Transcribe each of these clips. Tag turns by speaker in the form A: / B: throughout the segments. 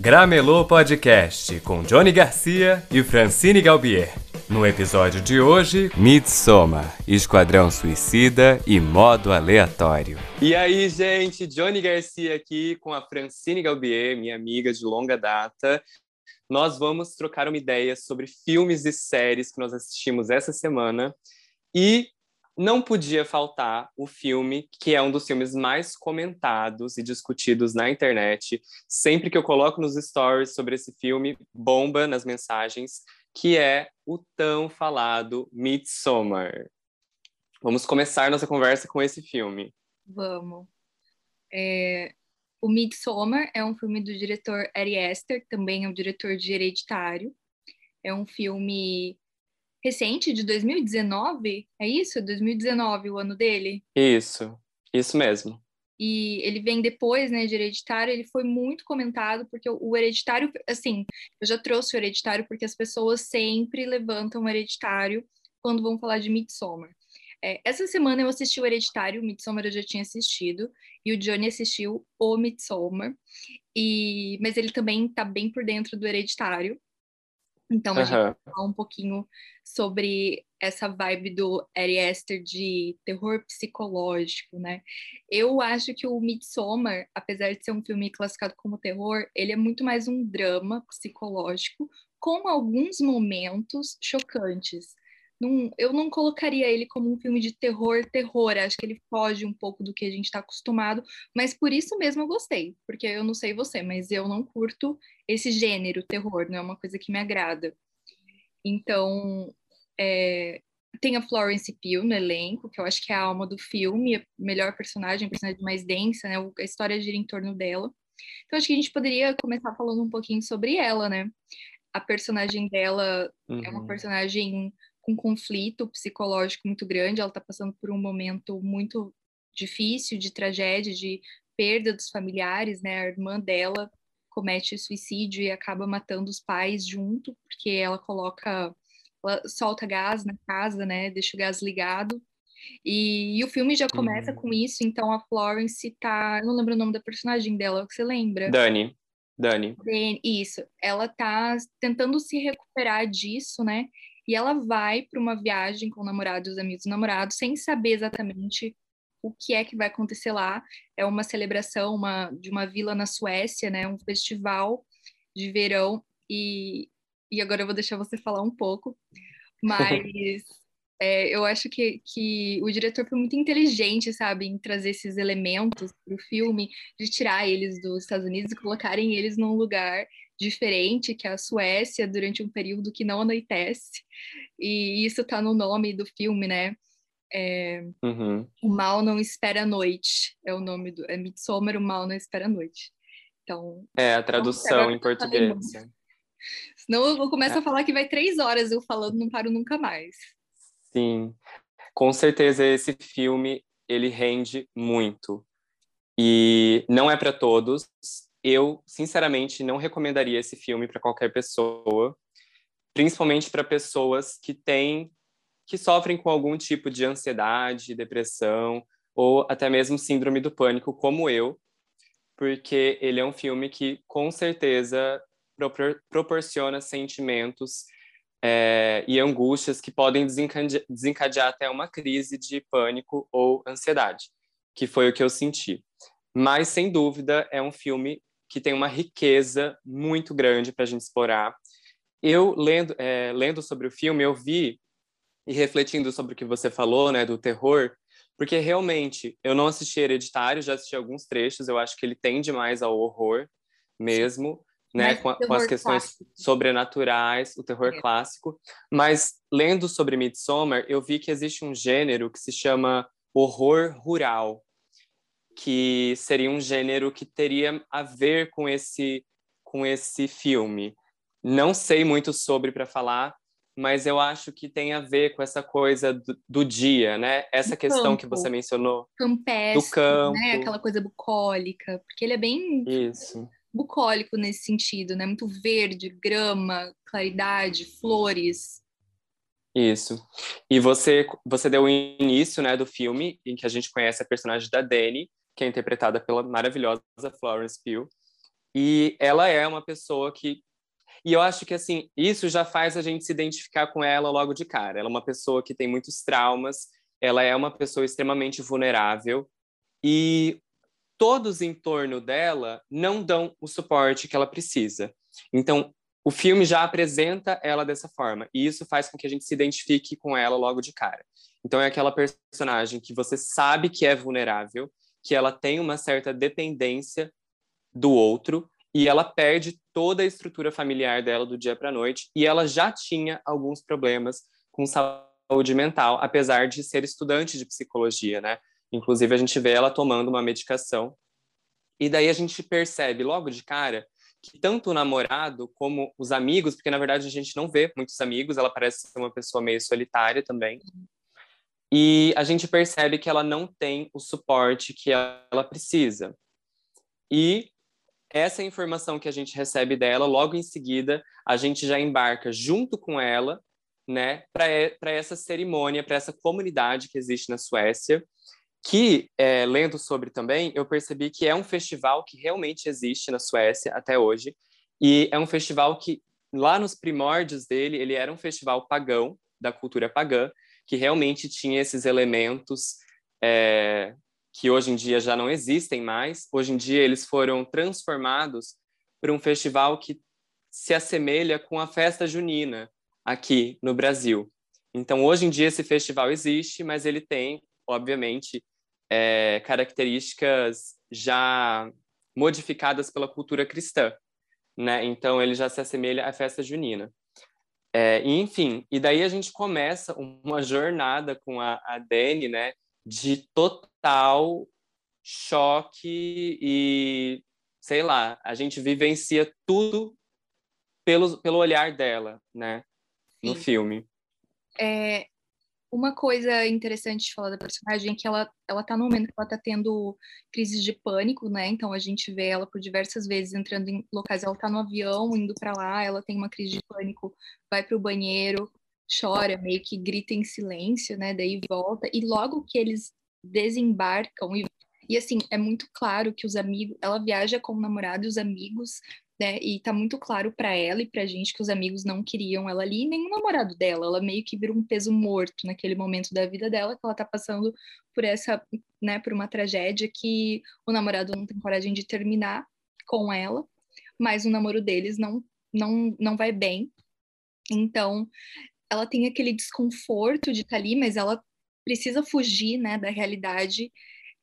A: Gramelô Podcast com Johnny Garcia e Francine Galbier. No episódio de hoje, Midsommar, Esquadrão Suicida e modo aleatório.
B: E aí, gente, Johnny Garcia aqui com a Francine Galbier, minha amiga de longa data. Nós vamos trocar uma ideia sobre filmes e séries que nós assistimos essa semana. E não podia faltar o filme que é um dos filmes mais comentados e discutidos na internet. Sempre que eu coloco nos stories sobre esse filme, bomba nas mensagens, que é o tão falado Midsommar. Vamos começar nossa conversa com esse filme.
C: Vamos. É, o Midsommar é um filme do diretor Ari Aster, também é o diretor de Hereditário. É um filme recente, de 2019, é isso? 2019, o ano dele?
B: Isso, isso mesmo.
C: E ele vem depois, né, de Hereditário, ele foi muito comentado, porque o Hereditário, assim, eu já trouxe o Hereditário porque as pessoas sempre levantam o Hereditário quando vão falar de Midsommar. É, essa semana eu assisti o Hereditário, o Midsommar eu já tinha assistido, e o Johnny assistiu o Midsommar, e, mas ele também está bem por dentro do Hereditário. Então, a uhum. gente vai falar um pouquinho sobre essa vibe do Ari Aster de terror psicológico, né? Eu acho que o Midsommar, apesar de ser um filme classificado como terror, ele é muito mais um drama psicológico com alguns momentos chocantes. Não, eu não colocaria ele como um filme de terror, terror. Acho que ele foge um pouco do que a gente está acostumado, mas por isso mesmo eu gostei, porque eu não sei você, mas eu não curto esse gênero terror, não é uma coisa que me agrada. Então, é, tem a Florence Pugh no elenco, que eu acho que é a alma do filme, a melhor personagem, a personagem mais densa, né? A história gira em torno dela. Então, acho que a gente poderia começar falando um pouquinho sobre ela, né? A personagem dela uhum. é uma uhum. personagem um conflito psicológico muito grande, ela está passando por um momento muito difícil de tragédia, de perda dos familiares, né? A irmã dela comete suicídio e acaba matando os pais junto, porque ela coloca, ela solta gás na casa, né? Deixa o gás ligado. E, e o filme já começa uhum. com isso, então a Florence tá, eu não lembro o nome da personagem dela, você lembra?
B: Dani. Dani.
C: Isso, ela tá tentando se recuperar disso, né? E ela vai para uma viagem com o namorado e os amigos do namorado, sem saber exatamente o que é que vai acontecer lá. É uma celebração uma, de uma vila na Suécia, né? Um festival de verão. E, e agora eu vou deixar você falar um pouco. Mas é, eu acho que, que o diretor foi muito inteligente, sabe, em trazer esses elementos para o filme, de tirar eles dos Estados Unidos e colocarem eles num lugar diferente, que é a Suécia, durante um período que não anoitece. E isso está no nome do filme, né? É, uhum. O Mal Não Espera a Noite é o nome do. É Midsommar, o Mal Não Espera a Noite. Então.
B: É a tradução em português.
C: Senão eu começo é. a falar que vai três horas eu falando, não paro nunca mais.
B: Sim, com certeza esse filme ele rende muito. E não é para todos, eu, sinceramente, não recomendaria esse filme para qualquer pessoa, principalmente para pessoas que têm que sofrem com algum tipo de ansiedade, depressão ou até mesmo síndrome do pânico, como eu, porque ele é um filme que com certeza propor proporciona sentimentos é, e angústias que podem desencadear, desencadear até uma crise de pânico ou ansiedade, que foi o que eu senti. Mas, sem dúvida, é um filme que tem uma riqueza muito grande para a gente explorar. Eu, lendo, é, lendo sobre o filme, eu vi, e refletindo sobre o que você falou, né, do terror, porque realmente eu não assisti Hereditário, já assisti alguns trechos, eu acho que ele tende mais ao horror mesmo, né, com, a, com, as questões clássico. sobrenaturais, o terror é. clássico. Mas lendo sobre Midsommar, eu vi que existe um gênero que se chama horror rural, que seria um gênero que teria a ver com esse com esse filme. Não sei muito sobre para falar, mas eu acho que tem a ver com essa coisa do, do dia, né? Essa do questão campo. que você mencionou
C: Campestre,
B: do campo,
C: né? Aquela coisa bucólica, porque ele é bem
B: Isso.
C: bucólico nesse sentido, né? Muito verde, grama, claridade, flores.
B: Isso. E você você deu o início, né, do filme em que a gente conhece a personagem da Dani, que é interpretada pela maravilhosa Florence Pugh. E ela é uma pessoa que e eu acho que assim, isso já faz a gente se identificar com ela logo de cara. Ela é uma pessoa que tem muitos traumas, ela é uma pessoa extremamente vulnerável e todos em torno dela não dão o suporte que ela precisa. Então, o filme já apresenta ela dessa forma, e isso faz com que a gente se identifique com ela logo de cara. Então, é aquela personagem que você sabe que é vulnerável, que ela tem uma certa dependência do outro, e ela perde toda a estrutura familiar dela do dia para a noite, e ela já tinha alguns problemas com saúde mental, apesar de ser estudante de psicologia, né? Inclusive, a gente vê ela tomando uma medicação. E daí a gente percebe logo de cara que tanto o namorado como os amigos, porque na verdade a gente não vê muitos amigos, ela parece ser uma pessoa meio solitária também. E a gente percebe que ela não tem o suporte que ela precisa. E essa informação que a gente recebe dela, logo em seguida, a gente já embarca junto com ela, né, para essa cerimônia, para essa comunidade que existe na Suécia, que, é, lendo sobre também, eu percebi que é um festival que realmente existe na Suécia até hoje, e é um festival que, lá nos primórdios dele, ele era um festival pagão, da cultura pagã, que realmente tinha esses elementos é, que hoje em dia já não existem mais. Hoje em dia eles foram transformados para um festival que se assemelha com a festa junina aqui no Brasil. Então, hoje em dia esse festival existe, mas ele tem obviamente, é, características já modificadas pela cultura cristã, né? Então ele já se assemelha à festa junina. É, enfim, e daí a gente começa uma jornada com a, a Dani, né? De total choque e sei lá, a gente vivencia tudo pelo, pelo olhar dela, né? No Sim. filme.
C: É, uma coisa interessante de falar da personagem é que ela, ela tá no momento que ela tá tendo crises de pânico, né? Então a gente vê ela por diversas vezes entrando em locais, ela tá no avião, indo para lá, ela tem uma crise de pânico, vai para o banheiro, chora, meio que grita em silêncio, né? Daí volta e logo que eles desembarcam e e assim, é muito claro que os amigos, ela viaja com o namorado e os amigos né? E tá muito claro para ela e pra gente que os amigos não queriam ela ali, nem o namorado dela. Ela meio que vira um peso morto naquele momento da vida dela, que ela tá passando por essa, né, por uma tragédia que o namorado não tem coragem de terminar com ela, mas o namoro deles não não não vai bem. Então, ela tem aquele desconforto de estar tá ali, mas ela precisa fugir, né, da realidade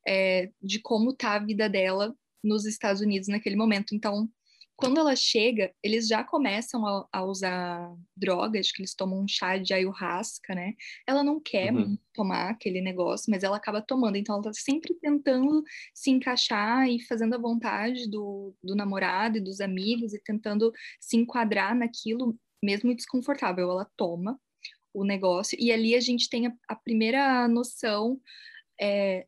C: é, de como tá a vida dela nos Estados Unidos naquele momento. Então, quando ela chega, eles já começam a, a, usar drogas, que eles tomam um chá de ayahuasca, né? Ela não quer uhum. tomar aquele negócio, mas ela acaba tomando. Então, ela tá sempre tentando se encaixar e fazendo a vontade do, do namorado e dos amigos e tentando se enquadrar naquilo, mesmo desconfortável. Ela toma o negócio e ali a gente tem a, a primeira noção é,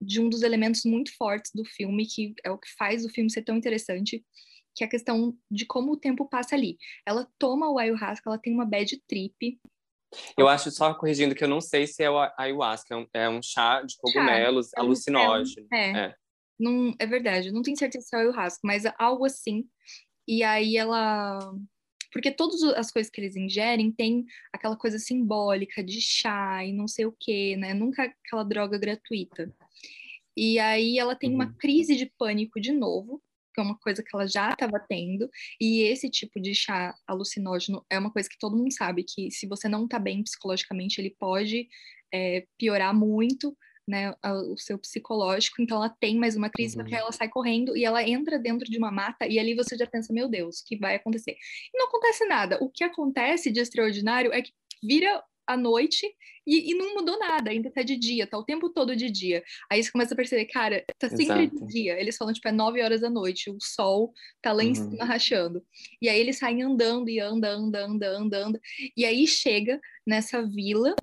C: de um dos elementos muito fortes do filme, que é o que faz o filme ser tão interessante, que é a questão de como o tempo passa ali. Ela toma o ayahuasca, ela tem uma bad trip.
B: Eu acho, só corrigindo, que eu não sei se é o ayahuasca, é um, é um chá de cogumelos chá, alucinógeno.
C: É, é. Não, é verdade, não tenho certeza se é o ayahuasca, mas é algo assim. E aí ela porque todas as coisas que eles ingerem tem aquela coisa simbólica de chá e não sei o que, né? Nunca aquela droga gratuita. E aí ela tem uma uhum. crise de pânico de novo, que é uma coisa que ela já estava tendo, e esse tipo de chá alucinógeno é uma coisa que todo mundo sabe que se você não está bem psicologicamente, ele pode é, piorar muito né, o seu psicológico, então ela tem mais uma crise, uhum. porque ela sai correndo e ela entra dentro de uma mata e ali você já pensa, meu Deus, o que vai acontecer? E não acontece nada. O que acontece de extraordinário é que vira à noite e, e, não mudou nada, ainda tá de dia, tá o tempo todo de dia. Aí você começa a perceber, cara, tá sempre Exato. de dia. Eles falam, tipo, é nove horas da noite, o sol tá lá em cima uhum. rachando. E aí eles saem andando e anda, anda, anda, anda, anda. E aí chega nessa vila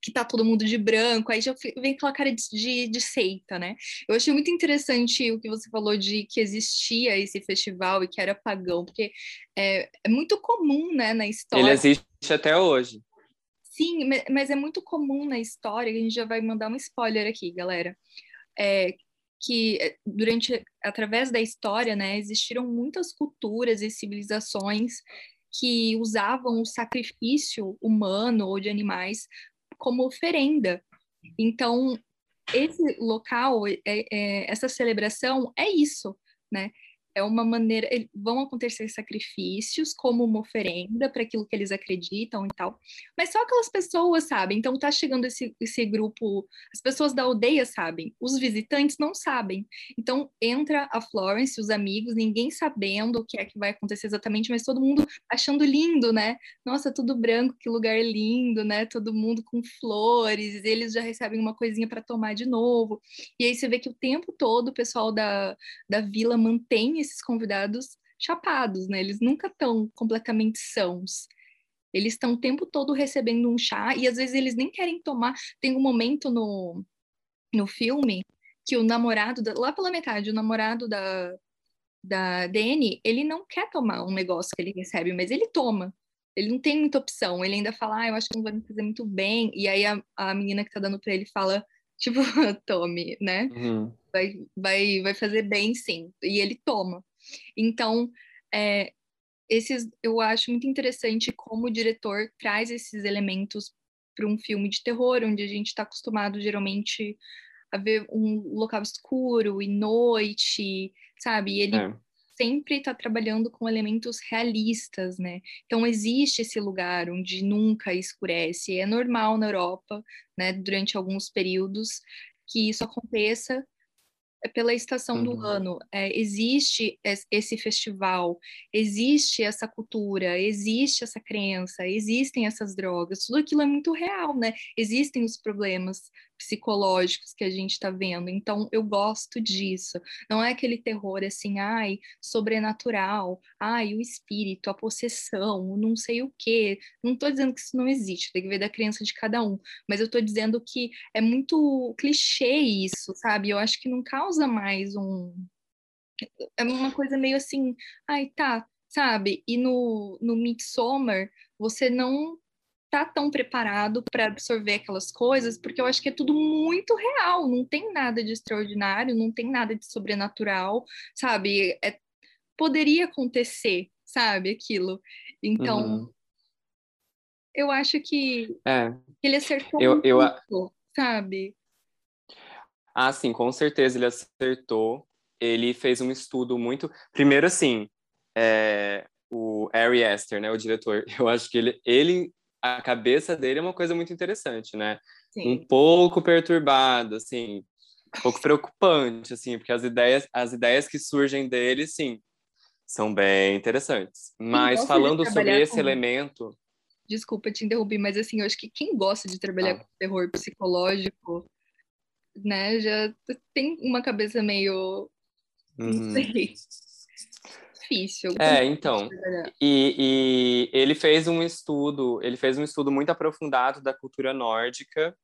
C: que tá todo mundo de branco, aí já vem aquela cara de, de, de, seita, né? Eu achei muito interessante o que você falou de que existia esse festival e que era pagão, porque é, é muito comum, né, na história.
B: Ele existe até hoje.
C: Sim, mas é muito comum na história, a gente já vai mandar um spoiler aqui, galera, é, que eh, durante através da história, né, existiram muitas culturas e civilizações que usavam o sacrifício humano ou de animais como oferenda. Então, esse local, é, é, essa celebração é isso, né? É uma maneira, vão acontecer sacrifícios como uma oferenda para aquilo que eles acreditam e tal, mas só aquelas pessoas sabem. Então tá chegando esse, esse grupo, as pessoas da aldeia sabem, os visitantes não sabem. Então entra a Florence, os amigos, ninguém sabendo o que é que vai acontecer exatamente, mas todo mundo achando lindo, né? Nossa, tudo branco, que lugar lindo, né? Todo mundo com flores, eles já recebem uma coisinha para tomar de novo. E aí você vê que o tempo todo o pessoal da, da vila mantém esses convidados chapados, né? Eles nunca estão completamente sãos. Eles estão o tempo todo recebendo um chá e às vezes eles nem querem tomar. Tem um momento no, no filme que o namorado, da, lá pela metade, o namorado da, da Dani, ele não quer tomar um negócio que ele recebe, mas ele toma. Ele não tem muita opção. Ele ainda fala, ah, eu acho que não vai me fazer muito bem. E aí a, a menina que tá dando para ele fala, tipo, tome, né? Uhum. Vai, vai, vai fazer bem, sim. E ele toma. Então, é, esses, eu acho muito interessante como o diretor traz esses elementos para um filme de terror, onde a gente está acostumado geralmente a ver um local escuro e noite, sabe? E ele é sempre está trabalhando com elementos realistas, né? Então existe esse lugar onde nunca escurece. É normal na Europa, né? Durante alguns períodos que isso aconteça é pela estação uhum. do ano. É, existe esse festival, existe essa cultura, existe essa crença, existem essas drogas, tudo aquilo é muito real, né? Existem os problemas psicológicos que a gente está vendo. Então, eu gosto disso. Não é aquele terror assim, ai, sobrenatural, ai, o espírito, a possessão, não sei o quê. Não estou dizendo que isso não existe, tem que ver da criança de cada um. Mas eu estou dizendo que é muito clichê isso, sabe? Eu acho que não causa mais um. É uma coisa meio assim, ai, tá, sabe? E no, no Midsommar, você não tá tão preparado para absorver aquelas coisas, porque eu acho que é tudo muito real, não tem nada de extraordinário, não tem nada de sobrenatural, sabe? É, poderia acontecer, sabe, aquilo. Então, uhum. eu acho que é. ele acertou eu, muito, eu... sabe?
B: Ah, sim, com certeza ele acertou. Ele fez um estudo muito. Primeiro, assim, é... o Ari Aster, né, o diretor, eu acho que ele, ele a cabeça dele é uma coisa muito interessante, né? Sim. Um pouco perturbado, assim, um pouco preocupante, assim, porque as ideias, as ideias que surgem dele, sim, são bem interessantes. Mas falando sobre esse com... elemento.
C: Desculpa te interromper, mas assim, eu acho que quem gosta de trabalhar ah. com terror psicológico, né, já tem uma cabeça meio. Não uhum. sei difícil.
B: É, então. E, e, ele fez um estudo, ele fez um estudo muito aprofundado da cultura nórdica.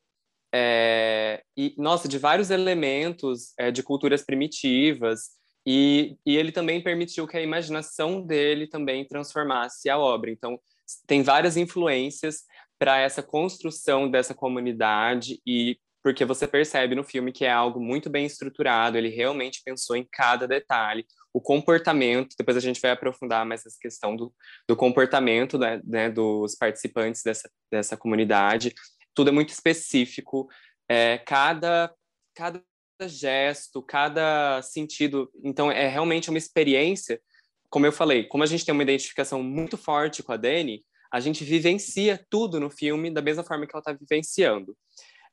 B: É, e, nossa, de vários elementos é, de culturas primitivas, e, e ele também permitiu que a imaginação dele também transformasse a obra. Então, tem várias influências para essa construção dessa comunidade e porque você percebe no filme que é algo muito bem estruturado, ele realmente pensou em cada detalhe, o comportamento, depois a gente vai aprofundar mais essa questão do, do comportamento né, né, dos participantes dessa, dessa comunidade, tudo é muito específico, é, cada, cada gesto, cada sentido, então é realmente uma experiência, como eu falei, como a gente tem uma identificação muito forte com a Dani, a gente vivencia tudo no filme da mesma forma que ela está vivenciando.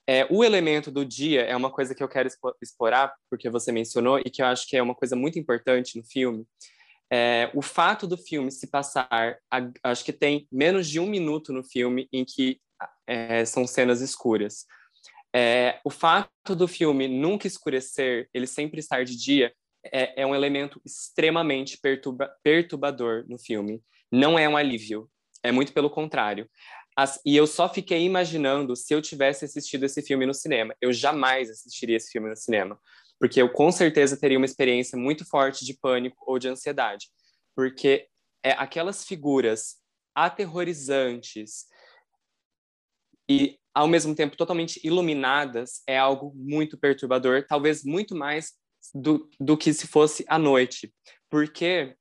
B: É, o elemento do dia é uma coisa que eu quero explorar, porque você mencionou, e que eu acho que é uma coisa muito importante no filme. É, o fato do filme se passar, a, acho que tem menos de um minuto no filme em que é, são cenas escuras. É, o fato do filme nunca escurecer, ele sempre estar de dia, é, é um elemento extremamente perturba, perturbador no filme. Não é um alívio, é muito pelo contrário. As, e eu só fiquei imaginando se eu tivesse assistido esse filme no cinema. Eu jamais assistiria esse filme no cinema, porque eu com certeza teria uma experiência muito forte de pânico ou de ansiedade, porque é aquelas figuras aterrorizantes e ao mesmo tempo totalmente iluminadas é algo muito perturbador, talvez muito mais do, do que se fosse à noite. Porque,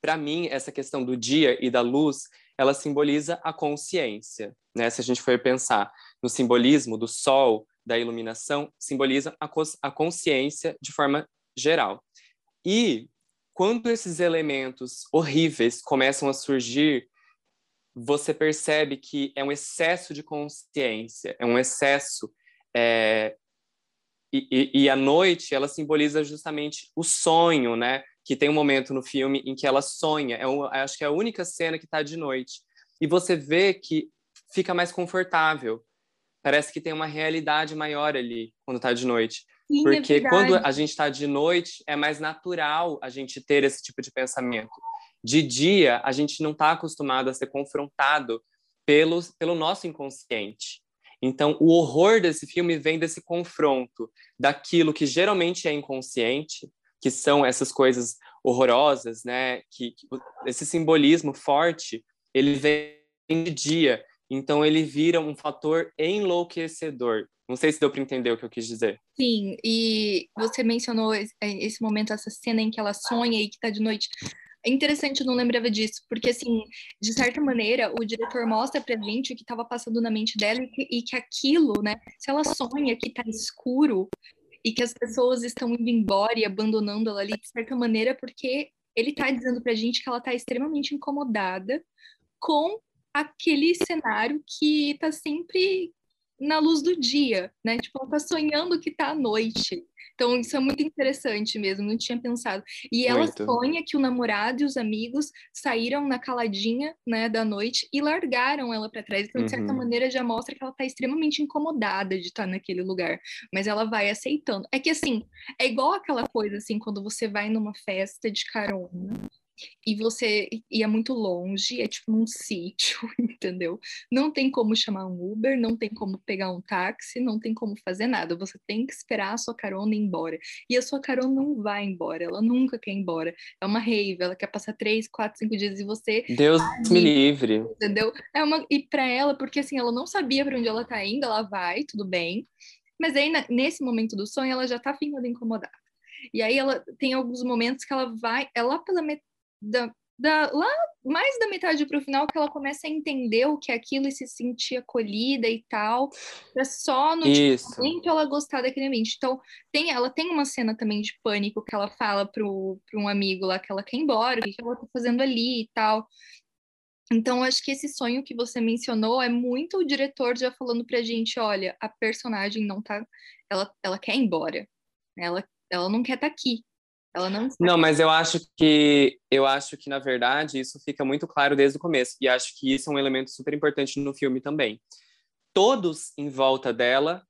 B: para mim, essa questão do dia e da luz, ela simboliza a consciência. Né? Se a gente for pensar no simbolismo do sol, da iluminação, simboliza a, a consciência de forma geral. E quando esses elementos horríveis começam a surgir, você percebe que é um excesso de consciência, é um excesso. É... E, e, e, a noite, ela simboliza justamente o sonho, né? Que tem um momento no filme em que ela sonha. É um, acho que é a única cena que está de noite. E você vê que fica mais confortável. Parece que tem uma realidade maior ali quando está de noite. Sim, é Porque é quando a gente está de noite, é mais natural a gente ter esse tipo de pensamento. De dia, a gente não está acostumado a ser confrontado pelo, pelo nosso inconsciente. Então, o horror desse filme vem desse confronto daquilo que geralmente é inconsciente, que são essas coisas horrorosas, né? Que, que esse simbolismo forte, ele vem de dia. Então, ele vira um fator enlouquecedor. Não sei se deu para entender o que eu quis dizer.
C: Sim, e você mencionou é, esse momento, essa cena em que ela sonha e que está de noite. É interessante, eu não lembrava disso, porque, assim, de certa maneira, o diretor mostra pra gente o que estava passando na mente dela e que, e que aquilo, né, se ela sonha que está escuro e que as pessoas estão indo embora e abandonando ela ali, de certa maneira, porque ele está dizendo pra gente que ela está extremamente incomodada com aquele cenário que está sempre na luz do dia, né? Tipo, ela tá sonhando que tá à noite. Então, isso é muito interessante mesmo, não tinha pensado. E ela muito. sonha que o namorado e os amigos saíram na caladinha, né, da noite e largaram ela para trás. Então, de certa uhum. maneira, já mostra que ela tá extremamente incomodada de estar naquele lugar. Mas ela vai aceitando. É que, assim, é igual aquela coisa, assim, quando você vai numa festa de carona e você ia muito longe, é tipo num sítio, entendeu? Não tem como chamar um Uber, não tem como pegar um táxi, não tem como fazer nada. Você tem que esperar a sua carona ir embora. E a sua carona não vai embora, ela nunca quer ir embora. É uma rave, ela quer passar três, quatro, cinco dias e você.
B: Deus me livre.
C: Entendeu? É uma... E para ela, porque assim, ela não sabia para onde ela tá indo, ela vai, tudo bem. Mas aí, nesse momento do sonho, ela já tá ficando incomodada. E aí ela tem alguns momentos que ela vai, é lá pela metade da, da, lá mais da metade para o final que ela começa a entender o que é aquilo e se sentir acolhida e tal, para só no momento ela gostar daquele ambiente. Então, tem, ela tem uma cena também de pânico que ela fala para um amigo lá que ela quer ir embora, o que ela tá fazendo ali e tal. Então, acho que esse sonho que você mencionou é muito o diretor já falando pra gente, olha, a personagem não tá, ela, ela quer ir embora, ela, ela não quer estar tá aqui, ela não
B: Não, mas eu acho que eu acho que na verdade isso fica muito claro desde o começo e acho que isso é um elemento super importante no filme também. Todos em volta dela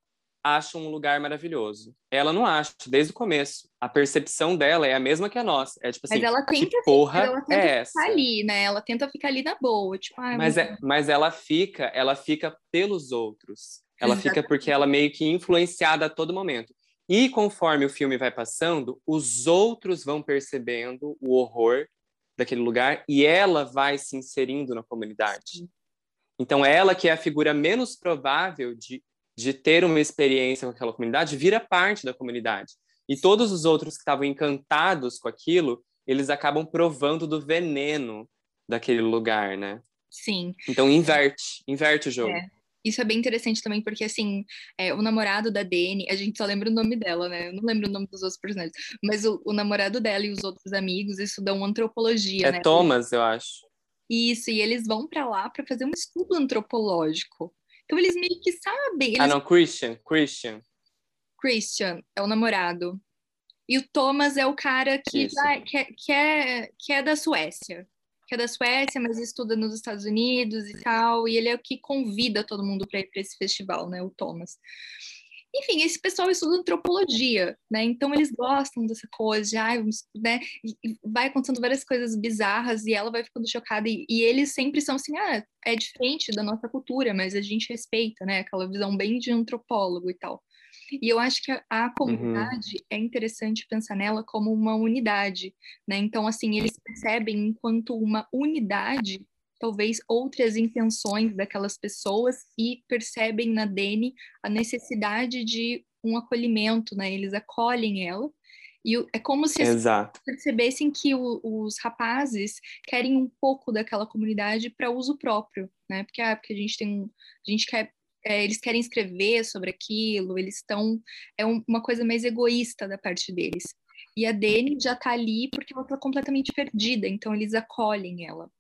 B: acham um lugar maravilhoso. Ela não acha desde o começo. A percepção dela é a mesma que a nossa. É tipo assim, mas ela tenta, que porra ela tenta é essa?
C: ali, né? Ela tenta ficar ali na boa, tipo,
B: ah, mas é, mas ela fica, ela fica pelos outros. Ela Exatamente. fica porque ela meio que influenciada a todo momento. E conforme o filme vai passando, os outros vão percebendo o horror daquele lugar e ela vai se inserindo na comunidade. Então, ela, que é a figura menos provável de, de ter uma experiência com aquela comunidade, vira parte da comunidade. E todos os outros que estavam encantados com aquilo, eles acabam provando do veneno daquele lugar, né?
C: Sim.
B: Então, inverte, inverte o jogo. É.
C: Isso é bem interessante também, porque, assim, é, o namorado da Dani, a gente só lembra o nome dela, né? Eu não lembro o nome dos outros personagens. Mas o, o namorado dela e os outros amigos estudam antropologia,
B: é
C: né?
B: Thomas, eu acho.
C: Isso, e eles vão para lá para fazer um estudo antropológico. Então, eles meio que sabem. Eles...
B: Ah, não, Christian, Christian.
C: Christian é o namorado. E o Thomas é o cara que, vai, que, é, que, é, que é da Suécia que é da Suécia, mas estuda nos Estados Unidos e tal, e ele é o que convida todo mundo para ir para esse festival, né, o Thomas. Enfim, esse pessoal estuda antropologia, né? Então eles gostam dessa coisa de, ah, né? E vai acontecendo várias coisas bizarras e ela vai ficando chocada e, e, eles sempre são assim, ah, é diferente da nossa cultura, mas a gente respeita, né? Aquela visão bem de antropólogo e tal. E eu acho que a, a uhum. comunidade uhum. é interessante pensar nela como uma unidade, né? Então, assim, eles percebem enquanto uma unidade talvez outras intenções daquelas pessoas e percebem na Dani a necessidade de um acolhimento, né? Eles acolhem ela E é como se
B: Exato.
C: percebessem que o, os rapazes querem um pouco daquela comunidade para uso próprio, né? Porque, ah, porque a gente tem a gente quer é, eles querem escrever sobre aquilo, eles estão é um, uma coisa mais egoísta da parte deles. E a Dani já está ali porque ela está completamente perdida, então eles acolhem ela.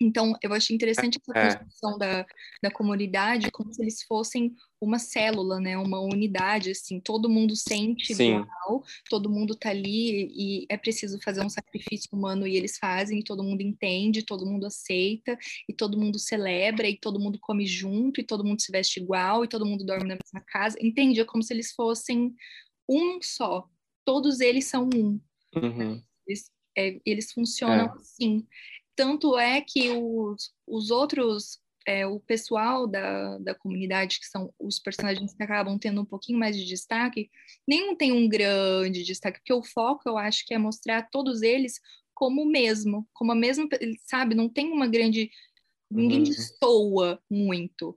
C: Então, eu achei interessante essa é. construção da, da comunidade, como se eles fossem uma célula, né? Uma unidade, assim, todo mundo sente
B: Sim.
C: igual, todo mundo tá ali e é preciso fazer um sacrifício humano e eles fazem, e todo mundo entende, todo mundo aceita, e todo mundo celebra, e todo mundo come junto, e todo mundo se veste igual, e todo mundo dorme na mesma casa. Entende? É como se eles fossem um só. Todos eles são um.
B: Uhum.
C: Eles, é, eles funcionam é. assim. Tanto é que os, os outros, é, o pessoal da, da comunidade, que são os personagens que acabam tendo um pouquinho mais de destaque, nenhum tem um grande destaque, porque o foco, eu acho, que é mostrar todos eles como o mesmo, como a mesma, sabe? Não tem uma grande. Ninguém uhum. destoa muito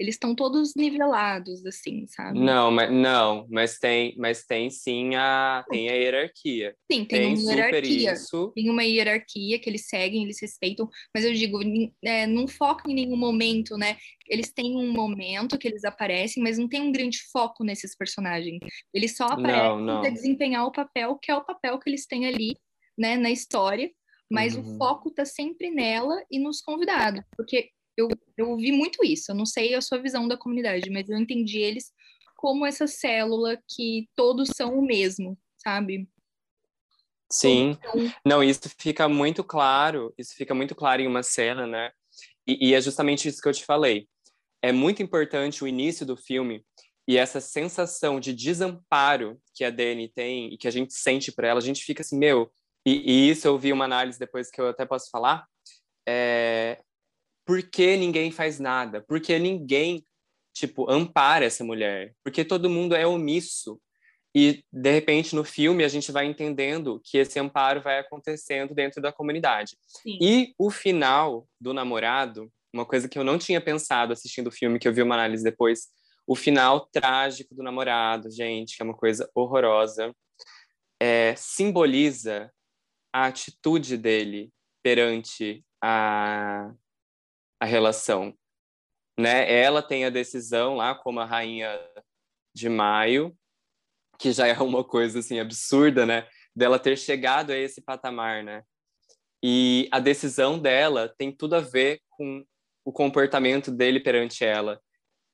C: eles estão todos nivelados, assim, sabe?
B: Não, mas não, mas tem, mas tem sim a tem a hierarquia.
C: Sim, tem, tem uma hierarquia. Isso. Tem uma hierarquia que eles seguem, eles respeitam, mas eu digo, é, não foca em nenhum momento, né? Eles têm um momento que eles aparecem, mas não tem um grande foco nesses personagens. Eles só aparecem para desempenhar o papel que é o papel que eles têm ali, né, na história. Mas uhum. o foco tá sempre nela e nos convidados, porque eu, eu vi muito isso. Eu não sei a sua visão da comunidade, mas eu entendi eles como essa célula que todos são o mesmo, sabe?
B: Sim. São... Não, isso fica muito claro. Isso fica muito claro em uma cena, né? E, e é justamente isso que eu te falei. É muito importante o início do filme e essa sensação de desamparo que a Dani tem e que a gente sente por ela, a gente fica assim, meu. E, e isso eu vi uma análise depois que eu até posso falar. É, por que ninguém faz nada? Porque ninguém, tipo, ampara essa mulher? Porque todo mundo é omisso. E, de repente, no filme, a gente vai entendendo que esse amparo vai acontecendo dentro da comunidade.
C: Sim.
B: E o final do namorado, uma coisa que eu não tinha pensado assistindo o filme, que eu vi uma análise depois, o final trágico do namorado, gente, que é uma coisa horrorosa, é, simboliza a atitude dele perante a, a relação. Né? Ela tem a decisão lá como a rainha de maio, que já é uma coisa assim absurda, né? Dela ter chegado a esse patamar, né? E a decisão dela tem tudo a ver com o comportamento dele perante ela,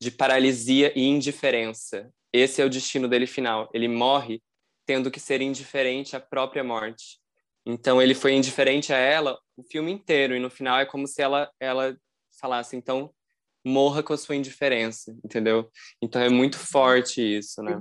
B: de paralisia e indiferença. Esse é o destino dele final. Ele morre tendo que ser indiferente à própria morte. Então ele foi indiferente a ela o filme inteiro e no final é como se ela ela falasse, então morra com a sua indiferença, entendeu? Então é muito forte isso, né?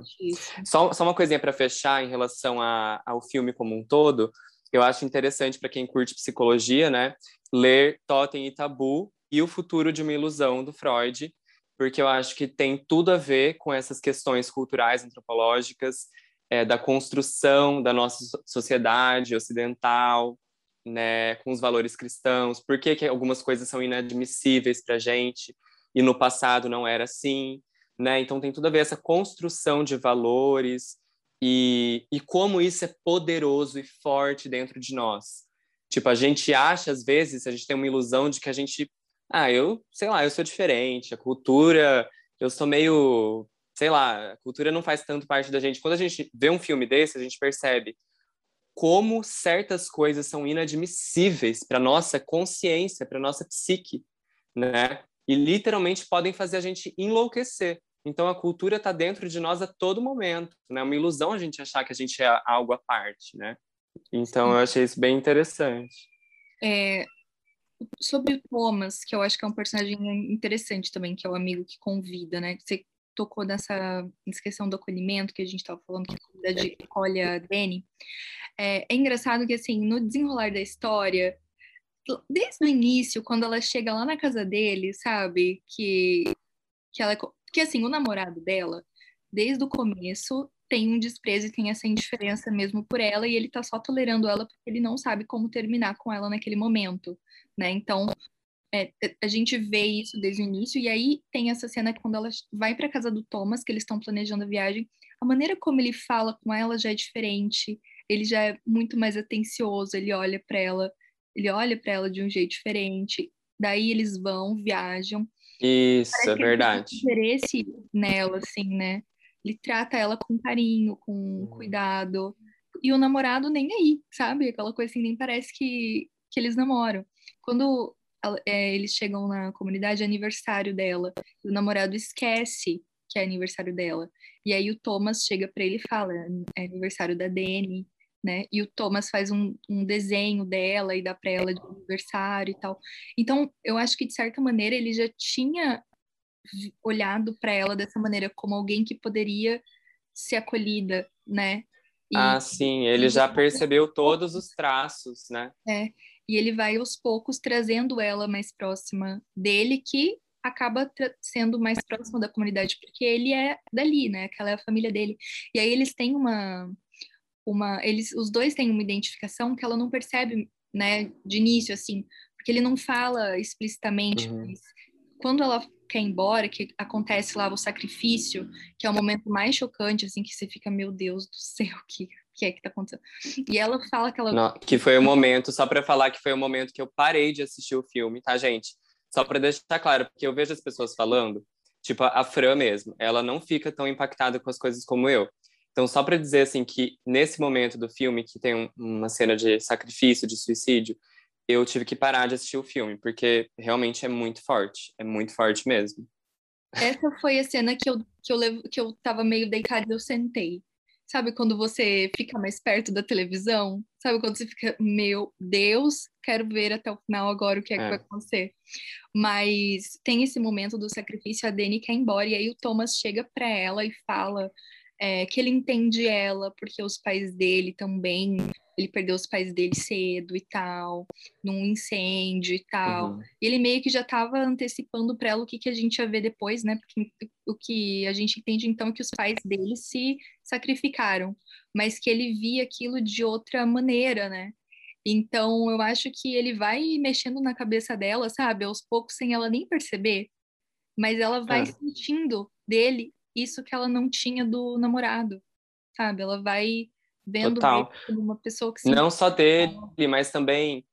B: Só, só uma coisinha para fechar em relação a, ao filme como um todo, eu acho interessante para quem curte psicologia, né, ler Totem e Tabu e o futuro de uma ilusão do Freud, porque eu acho que tem tudo a ver com essas questões culturais, antropológicas, é, da construção da nossa sociedade ocidental, né, com os valores cristãos, por que, que algumas coisas são inadmissíveis para a gente e no passado não era assim, né? Então tem tudo a ver essa construção de valores e, e como isso é poderoso e forte dentro de nós. Tipo, a gente acha, às vezes, a gente tem uma ilusão de que a gente, ah, eu, sei lá, eu sou diferente, a cultura, eu sou meio, sei lá, a cultura não faz tanto parte da gente. Quando a gente vê um filme desse, a gente percebe como certas coisas são inadmissíveis para nossa consciência, para nossa psique, né? E literalmente podem fazer a gente enlouquecer. Então a cultura está dentro de nós a todo momento, né? É uma ilusão a gente achar que a gente é algo à parte, né? Então eu achei isso bem interessante.
C: É, sobre o Thomas, que eu acho que é um personagem interessante também, que é o amigo que convida, né? Você tocou nessa, questão do acolhimento que a gente estava falando, que a comunidade acolhe a Dani. É, é engraçado que, assim, no desenrolar da história, desde o início, quando ela chega lá na casa dele, sabe? Que, que ela. Que assim, o namorado dela, desde o começo, tem um desprezo e tem essa indiferença mesmo por ela, e ele tá só tolerando ela porque ele não sabe como terminar com ela naquele momento, né? Então, é, a gente vê isso desde o início, e aí tem essa cena quando ela vai para casa do Thomas, que eles estão planejando a viagem, a maneira como ele fala com ela já é diferente. Ele já é muito mais atencioso, ele olha para ela, ele olha para ela de um jeito diferente. Daí eles vão, viajam.
B: Isso, Parece é verdade.
C: Interesse nela, assim, né? Ele trata ela com carinho, com uhum. cuidado. E o namorado nem aí, sabe? Aquela coisa assim, nem parece que, que eles namoram. Quando eles chegam na comunidade, é aniversário dela. o namorado esquece que é aniversário dela. E aí o Thomas chega para ele e fala: é aniversário da Dani, né? E o Thomas faz um, um desenho dela e dá para ela de aniversário e tal. Então, eu acho que de certa maneira ele já tinha olhado para ela dessa maneira como alguém que poderia ser acolhida, né?
B: E, ah, sim, ele já percebeu todos os traços, né?
C: É, e ele vai aos poucos trazendo ela mais próxima dele, que acaba sendo mais próximo da comunidade, porque ele é dali, né? Aquela é a família dele. E aí eles têm uma uma eles os dois têm uma identificação que ela não percebe, né, de início assim, porque ele não fala explicitamente, uhum. mas quando ela quer ir embora, que acontece lá o sacrifício, que é o momento mais chocante assim que você fica, meu Deus do céu, que que é que tá acontecendo? E ela fala que ela
B: não, que foi o momento, só para falar que foi o momento que eu parei de assistir o filme, tá, gente? Só para deixar claro, porque eu vejo as pessoas falando, tipo a Fran mesmo, ela não fica tão impactada com as coisas como eu. Então, só para dizer assim que nesse momento do filme que tem um, uma cena de sacrifício, de suicídio, eu tive que parar de assistir o filme, porque realmente é muito forte, é muito forte mesmo.
C: Essa foi a cena que eu, que eu, levo, que eu tava meio deitada e eu sentei. Sabe quando você fica mais perto da televisão? Sabe quando você fica, meu Deus, quero ver até o final agora o que é, é. que vai acontecer. Mas tem esse momento do sacrifício, a Dani quer ir embora, e aí o Thomas chega para ela e fala é, que ele entende ela, porque os pais dele também, ele perdeu os pais dele cedo e tal, num incêndio e tal. Uhum. E ele meio que já estava antecipando para ela o que, que a gente ia ver depois, né? Porque o que a gente entende então é que os pais dele se sacrificaram, mas que ele via aquilo de outra maneira, né? Então, eu acho que ele vai mexendo na cabeça dela, sabe, aos poucos, sem ela nem perceber, mas ela vai é. sentindo dele isso que ela não tinha do namorado, sabe? Ela vai vendo uma pessoa que se
B: não só dele, mas também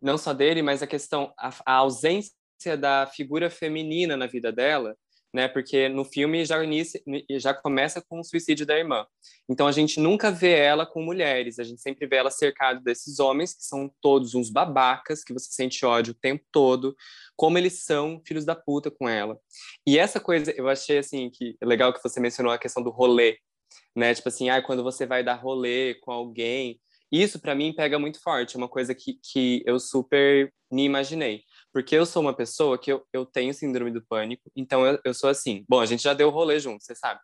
B: não só dele, mas a questão a, a ausência da figura feminina na vida dela né? Porque no filme já, inicia, já começa com o suicídio da irmã. Então a gente nunca vê ela com mulheres, a gente sempre vê ela cercada desses homens que são todos uns babacas, que você sente ódio o tempo todo, como eles são filhos da puta com ela. E essa coisa, eu achei assim que é legal que você mencionou a questão do rolê, né? Tipo assim, ah, quando você vai dar rolê com alguém, isso para mim pega muito forte, é uma coisa que, que eu super me imaginei. Porque eu sou uma pessoa que eu, eu tenho síndrome do pânico, então eu, eu sou assim. Bom, a gente já deu rolê junto, você sabe.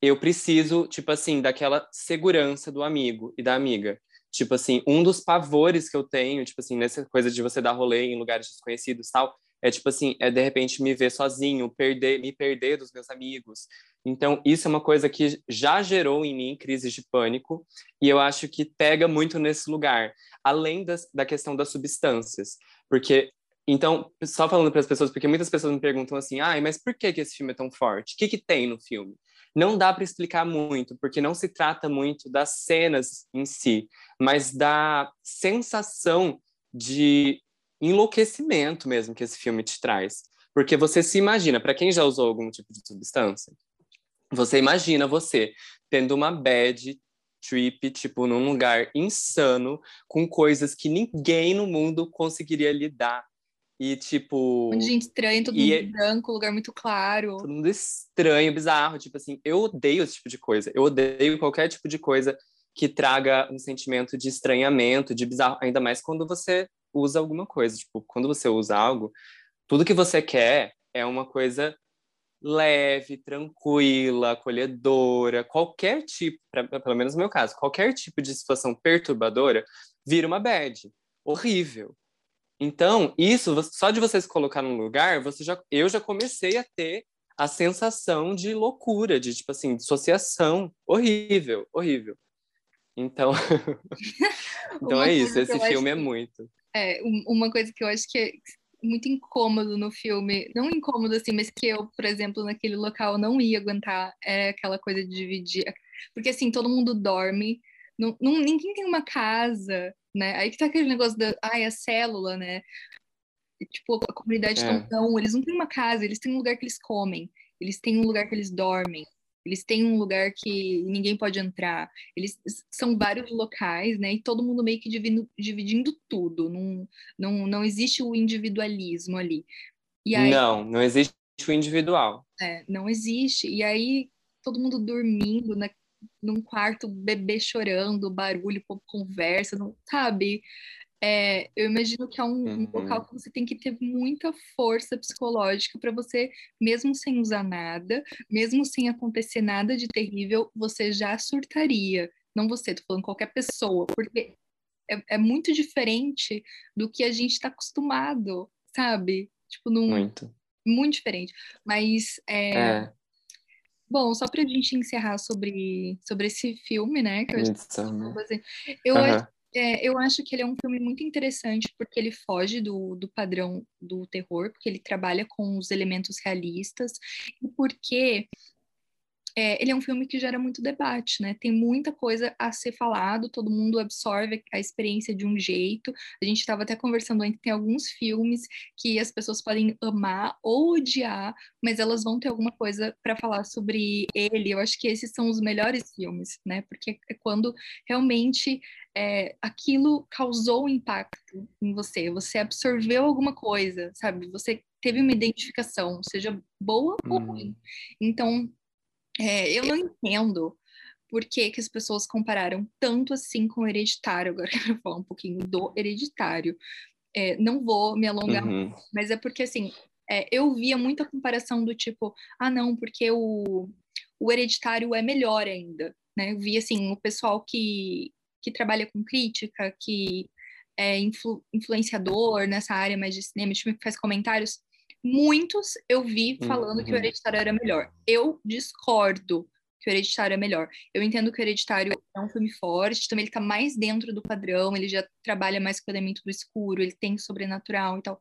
B: Eu preciso, tipo assim, daquela segurança do amigo e da amiga. Tipo assim, um dos pavores que eu tenho, tipo assim, nessa coisa de você dar rolê em lugares desconhecidos tal, é tipo assim, é de repente me ver sozinho, perder, me perder dos meus amigos. Então, isso é uma coisa que já gerou em mim crises de pânico, e eu acho que pega muito nesse lugar, além das, da questão das substâncias. Porque então, só falando para as pessoas, porque muitas pessoas me perguntam assim, ah, mas por que, que esse filme é tão forte? O que, que tem no filme? Não dá para explicar muito, porque não se trata muito das cenas em si, mas da sensação de enlouquecimento mesmo que esse filme te traz. Porque você se imagina, para quem já usou algum tipo de substância, você imagina você tendo uma bad trip, tipo, num lugar insano, com coisas que ninguém no mundo conseguiria lidar e, tipo.
C: Um gente estranho, todo mundo é... branco, lugar muito claro.
B: Todo mundo estranho, bizarro. Tipo assim, eu odeio esse tipo de coisa. Eu odeio qualquer tipo de coisa que traga um sentimento de estranhamento, de bizarro. Ainda mais quando você usa alguma coisa. Tipo, quando você usa algo, tudo que você quer é uma coisa leve, tranquila, acolhedora, qualquer tipo, pra, pelo menos no meu caso, qualquer tipo de situação perturbadora vira uma bad. Horrível. Então, isso, só de você se colocar num lugar, você já, eu já comecei a ter a sensação de loucura, de tipo assim, dissociação, horrível, horrível. Então, então é isso, esse filme é muito.
C: É, uma coisa que eu acho que é, muito incômodo no filme. Não incômodo assim, mas que eu, por exemplo, naquele local não ia aguentar. É aquela coisa de dividir. Porque assim, todo mundo dorme. Não, não, ninguém tem uma casa, né? Aí que tá aquele negócio da. Ai, a célula, né? tipo, a comunidade é. tão, eles não têm uma casa, eles têm um lugar que eles comem, eles têm um lugar que eles dormem, eles têm um lugar que ninguém pode entrar. Eles são vários locais, né? E todo mundo meio que dividindo, dividindo tudo. Não, não, não existe o individualismo ali.
B: Aí, não, não existe o individual.
C: É, não existe. E aí todo mundo dormindo né, num quarto, bebê chorando, barulho, conversa, não, sabe? É, eu imagino que é um, uhum. um, local que você tem que ter muita força psicológica para você, mesmo sem usar nada, mesmo sem acontecer nada de terrível, você já surtaria. Não você, tô falando qualquer pessoa, porque é, é muito diferente do que a gente está acostumado, sabe? Tipo, num,
B: muito.
C: Muito diferente. Mas é, é. Bom, só para a gente encerrar sobre, sobre esse filme, né? Que eu, acho, eu uhum. acho é, eu acho que ele é um filme muito interessante porque ele foge do, do padrão do terror, porque ele trabalha com os elementos realistas e porque é, ele é um filme que gera muito debate, né? Tem muita coisa a ser falado, todo mundo absorve a experiência de um jeito. A gente estava até conversando antes, tem alguns filmes que as pessoas podem amar ou odiar, mas elas vão ter alguma coisa para falar sobre ele. Eu acho que esses são os melhores filmes, né? Porque é quando realmente é, aquilo causou impacto em você, você absorveu alguma coisa, sabe? Você teve uma identificação, seja boa ou ruim. Então, é, eu não entendo por que, que as pessoas compararam tanto assim com o hereditário. Agora eu quero falar um pouquinho do hereditário. É, não vou me alongar, uhum. mas é porque assim, é, eu via muita comparação do tipo, ah, não, porque o, o hereditário é melhor ainda. Né? Eu vi assim, o pessoal que, que trabalha com crítica, que é influ, influenciador nessa área mais de cinema, tipo, que faz comentários, Muitos eu vi falando uhum. que o uhum. Hereditário era melhor. Eu discordo que o Hereditário é melhor. Eu entendo que o Hereditário é um filme forte, também ele tá mais dentro do padrão, ele já trabalha mais com o elemento do escuro, ele tem sobrenatural e tal.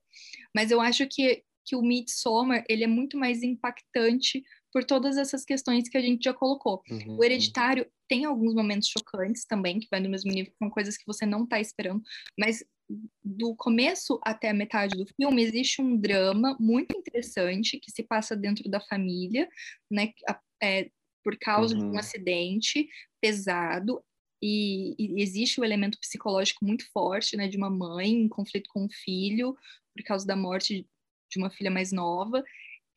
C: Mas eu acho que, que o Midsommar, ele é muito mais impactante por todas essas questões que a gente já colocou. Uhum. O Hereditário tem alguns momentos chocantes também, que vai no mesmo nível, são coisas que você não tá esperando, mas do começo até a metade do filme existe um drama muito interessante que se passa dentro da família, né? É, por causa uhum. de um uhum. acidente pesado e, e, existe o um elemento psicológico muito forte, né? De uma mãe em conflito com o filho por causa da morte de uma filha mais nova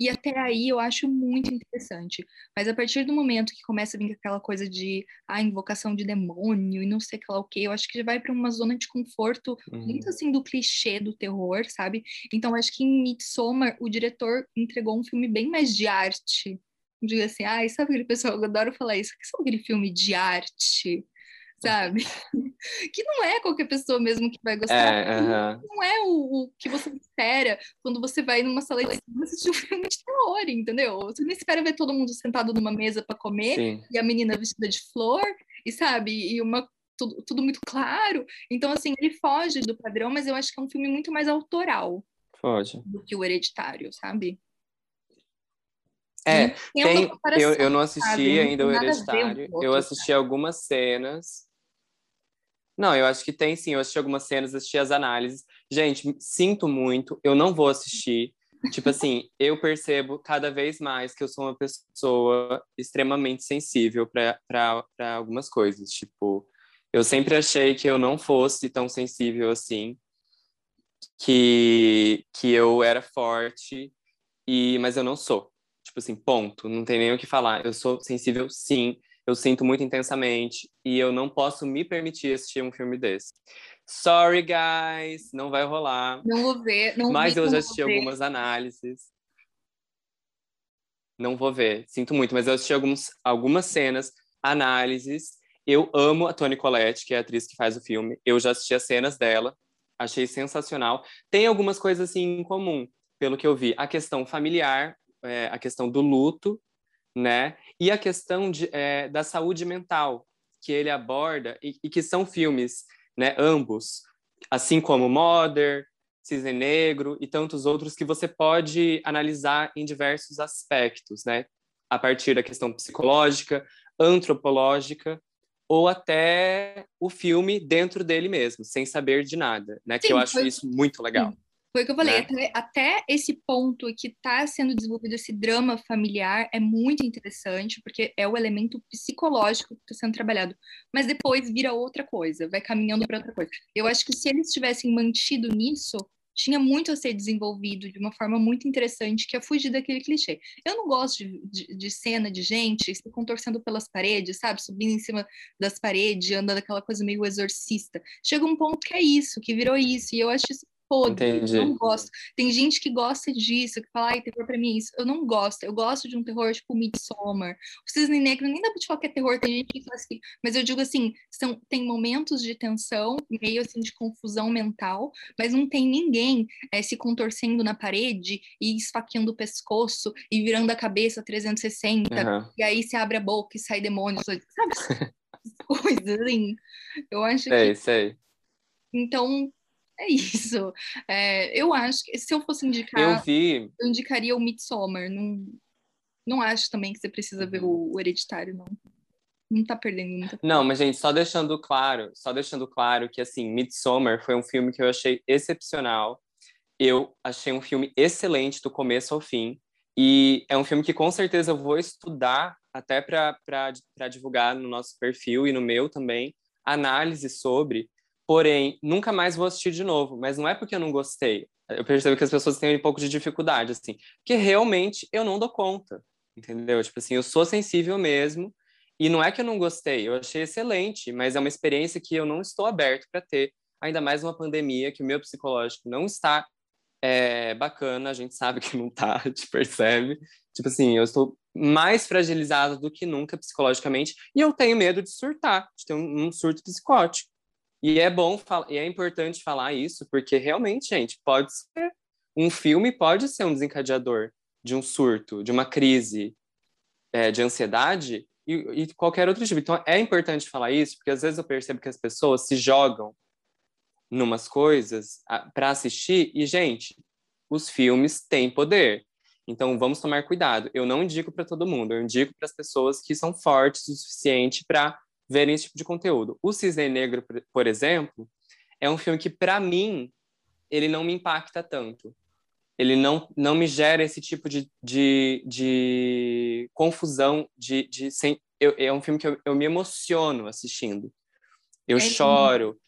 C: e até aí eu acho muito interessante. Mas a partir do momento que começa a vir aquela coisa de a ah, invocação de demônio e não sei lá o que, eu acho que já vai para uma zona de conforto uhum. muito assim do clichê do terror, sabe? Então acho que em Midsommar o diretor entregou um filme bem mais de arte. Diga assim, ai, ah, sabe aquele pessoal, eu adoro falar isso, o que são aquele filme de arte? Sabe? que não é qualquer pessoa mesmo que vai gostar. É, uh -huh. Não é o, o, que você espera quando você vai numa sala de cinema assistir um filme de terror, entendeu? Você não espera ver todo mundo sentado numa mesa para comer Sim. e a menina vestida de flor, e sabe? E uma tudo, tudo muito claro. Então, assim, ele foge do padrão, mas eu acho que é um filme muito mais autoral.
B: Foge.
C: Do que o hereditário, sabe?
B: É, tem, eu, eu não assisti sabe? ainda o Hereditário. Um eu assisti algumas cenas não, eu acho que tem sim. Eu assisti algumas cenas, assisti as análises. Gente, sinto muito, eu não vou assistir. tipo assim, eu percebo cada vez mais que eu sou uma pessoa extremamente sensível para algumas coisas. Tipo, eu sempre achei que eu não fosse tão sensível assim, que, que eu era forte, e mas eu não sou. Tipo assim, ponto. Não tem nem o que falar. Eu sou sensível, sim eu sinto muito intensamente e eu não posso me permitir assistir um filme desse. Sorry, guys, não vai rolar.
C: Não vou ver. Não
B: mas eu já assisti algumas análises. Não vou ver, sinto muito, mas eu assisti alguns, algumas cenas, análises. Eu amo a Toni Collette, que é a atriz que faz o filme. Eu já assisti as cenas dela, achei sensacional. Tem algumas coisas assim em comum, pelo que eu vi. A questão familiar, é, a questão do luto, né? E a questão de, é, da saúde mental que ele aborda e, e, que são filmes, né? Ambos, assim como Mother, Cisne Negro e tantos outros que você pode analisar em diversos aspectos, né? A partir da questão psicológica, antropológica ou até o filme dentro dele mesmo, sem saber de nada, né? Sim, que eu acho foi... isso muito legal.
C: Foi o que eu falei, né? até, até, esse ponto que está sendo desenvolvido, esse drama familiar, é muito interessante, porque é o elemento psicológico que está sendo trabalhado. Mas depois vira outra coisa, vai caminhando para outra coisa. Eu acho que se eles tivessem mantido nisso, tinha muito a ser desenvolvido de uma forma muito interessante, que é fugir daquele clichê. Eu não gosto de, de, de, cena de gente se contorcendo pelas paredes, sabe? Subindo em cima das paredes, andando aquela coisa meio exorcista. Chega um ponto que é isso, que virou isso, e eu acho isso podre. Entendi. Não gosto. Tem gente que gosta disso, que fala, ai, terror pra mim é isso. Eu não gosto. Eu gosto de um terror tipo Midsommar. O Cisne Negro nem dá pra te falar que é terror, tem gente que classifica. Mas eu digo assim, são, tem momentos de tensão, meio assim de confusão mental, mas não tem ninguém é, se contorcendo na parede e esfaqueando o pescoço e virando a cabeça 360. Uhum. E aí se abre a boca e sai demônio, sabe? Coisas assim. Eu acho
B: sei,
C: que.
B: Sei.
C: Então, é isso. É, eu acho que se eu fosse indicar,
B: eu, vi...
C: eu indicaria o Midsommar. Não, não acho também que você precisa ver o, o Hereditário, não. Não tá perdendo muita
B: coisa. Não, mas gente, só deixando claro, só deixando claro que assim, Midsommar foi um filme que eu achei excepcional. Eu achei um filme excelente do começo ao fim. E é um filme que com certeza eu vou estudar até para divulgar no nosso perfil e no meu também, análise sobre, Porém, nunca mais vou assistir de novo. Mas não é porque eu não gostei. Eu percebo que as pessoas têm um pouco de dificuldade, assim. Porque realmente eu não dou conta, entendeu? Tipo assim, eu sou sensível mesmo. E não é que eu não gostei, eu achei excelente, mas é uma experiência que eu não estou aberto para ter. Ainda mais uma pandemia que o meu psicológico não está é, bacana, a gente sabe que não está, gente percebe. Tipo assim, eu estou mais fragilizado do que nunca psicologicamente e eu tenho medo de surtar, de ter um, um surto psicótico. E é bom e é importante falar isso, porque realmente, gente, pode ser um filme pode ser um desencadeador de um surto, de uma crise é, de ansiedade e, e, qualquer outro tipo. Então é importante falar isso, porque às vezes eu percebo que as pessoas se jogam numas coisas para assistir e, gente, os filmes têm poder. Então vamos tomar cuidado. Eu não indico para todo mundo, eu indico para as pessoas que são fortes o suficiente para verem esse tipo de conteúdo. O Cisne Negro, por exemplo, é um filme que, para mim, ele não me impacta tanto. Ele não, não me gera esse tipo de, de, de confusão, de, de sem, eu, é um filme que eu, eu me emociono assistindo. Eu é choro.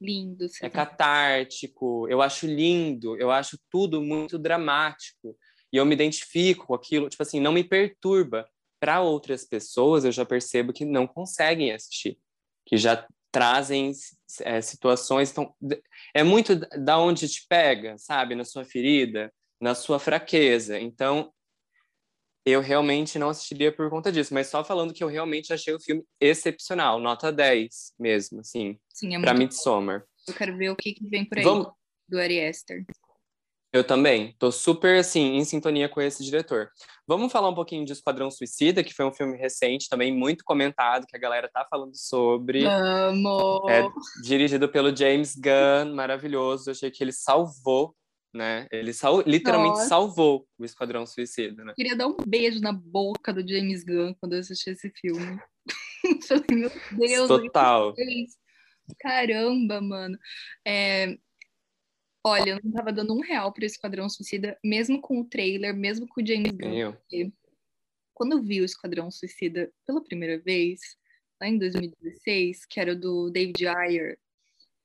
C: Lindo. lindo
B: é catártico. Eu acho lindo. Eu acho tudo muito dramático. E eu me identifico com aquilo. Tipo assim, não me perturba para outras pessoas eu já percebo que não conseguem assistir, que já trazem é, situações. Então, é muito da onde te pega, sabe? Na sua ferida, na sua fraqueza. Então, eu realmente não assistiria por conta disso, mas só falando que eu realmente achei o filme excepcional, nota 10 mesmo, assim, Sim, é para Midsommar.
C: Eu quero ver o que, que vem por aí Vamos... do Ari Aster.
B: Eu também. Tô super, assim, em sintonia com esse diretor. Vamos falar um pouquinho de Esquadrão Suicida, que foi um filme recente, também muito comentado, que a galera tá falando sobre.
C: Amo!
B: É dirigido pelo James Gunn, maravilhoso. Eu achei que ele salvou, né? Ele sal literalmente Nossa. salvou o Esquadrão Suicida, né?
C: Queria dar um beijo na boca do James Gunn quando eu assisti esse filme. Meu Deus!
B: Total!
C: Caramba, mano. É, Olha, eu não tava dando um real pro Esquadrão Suicida, mesmo com o trailer, mesmo com o James Gunn. Quando eu vi o Esquadrão Suicida pela primeira vez, lá em 2016, que era do David Ayer,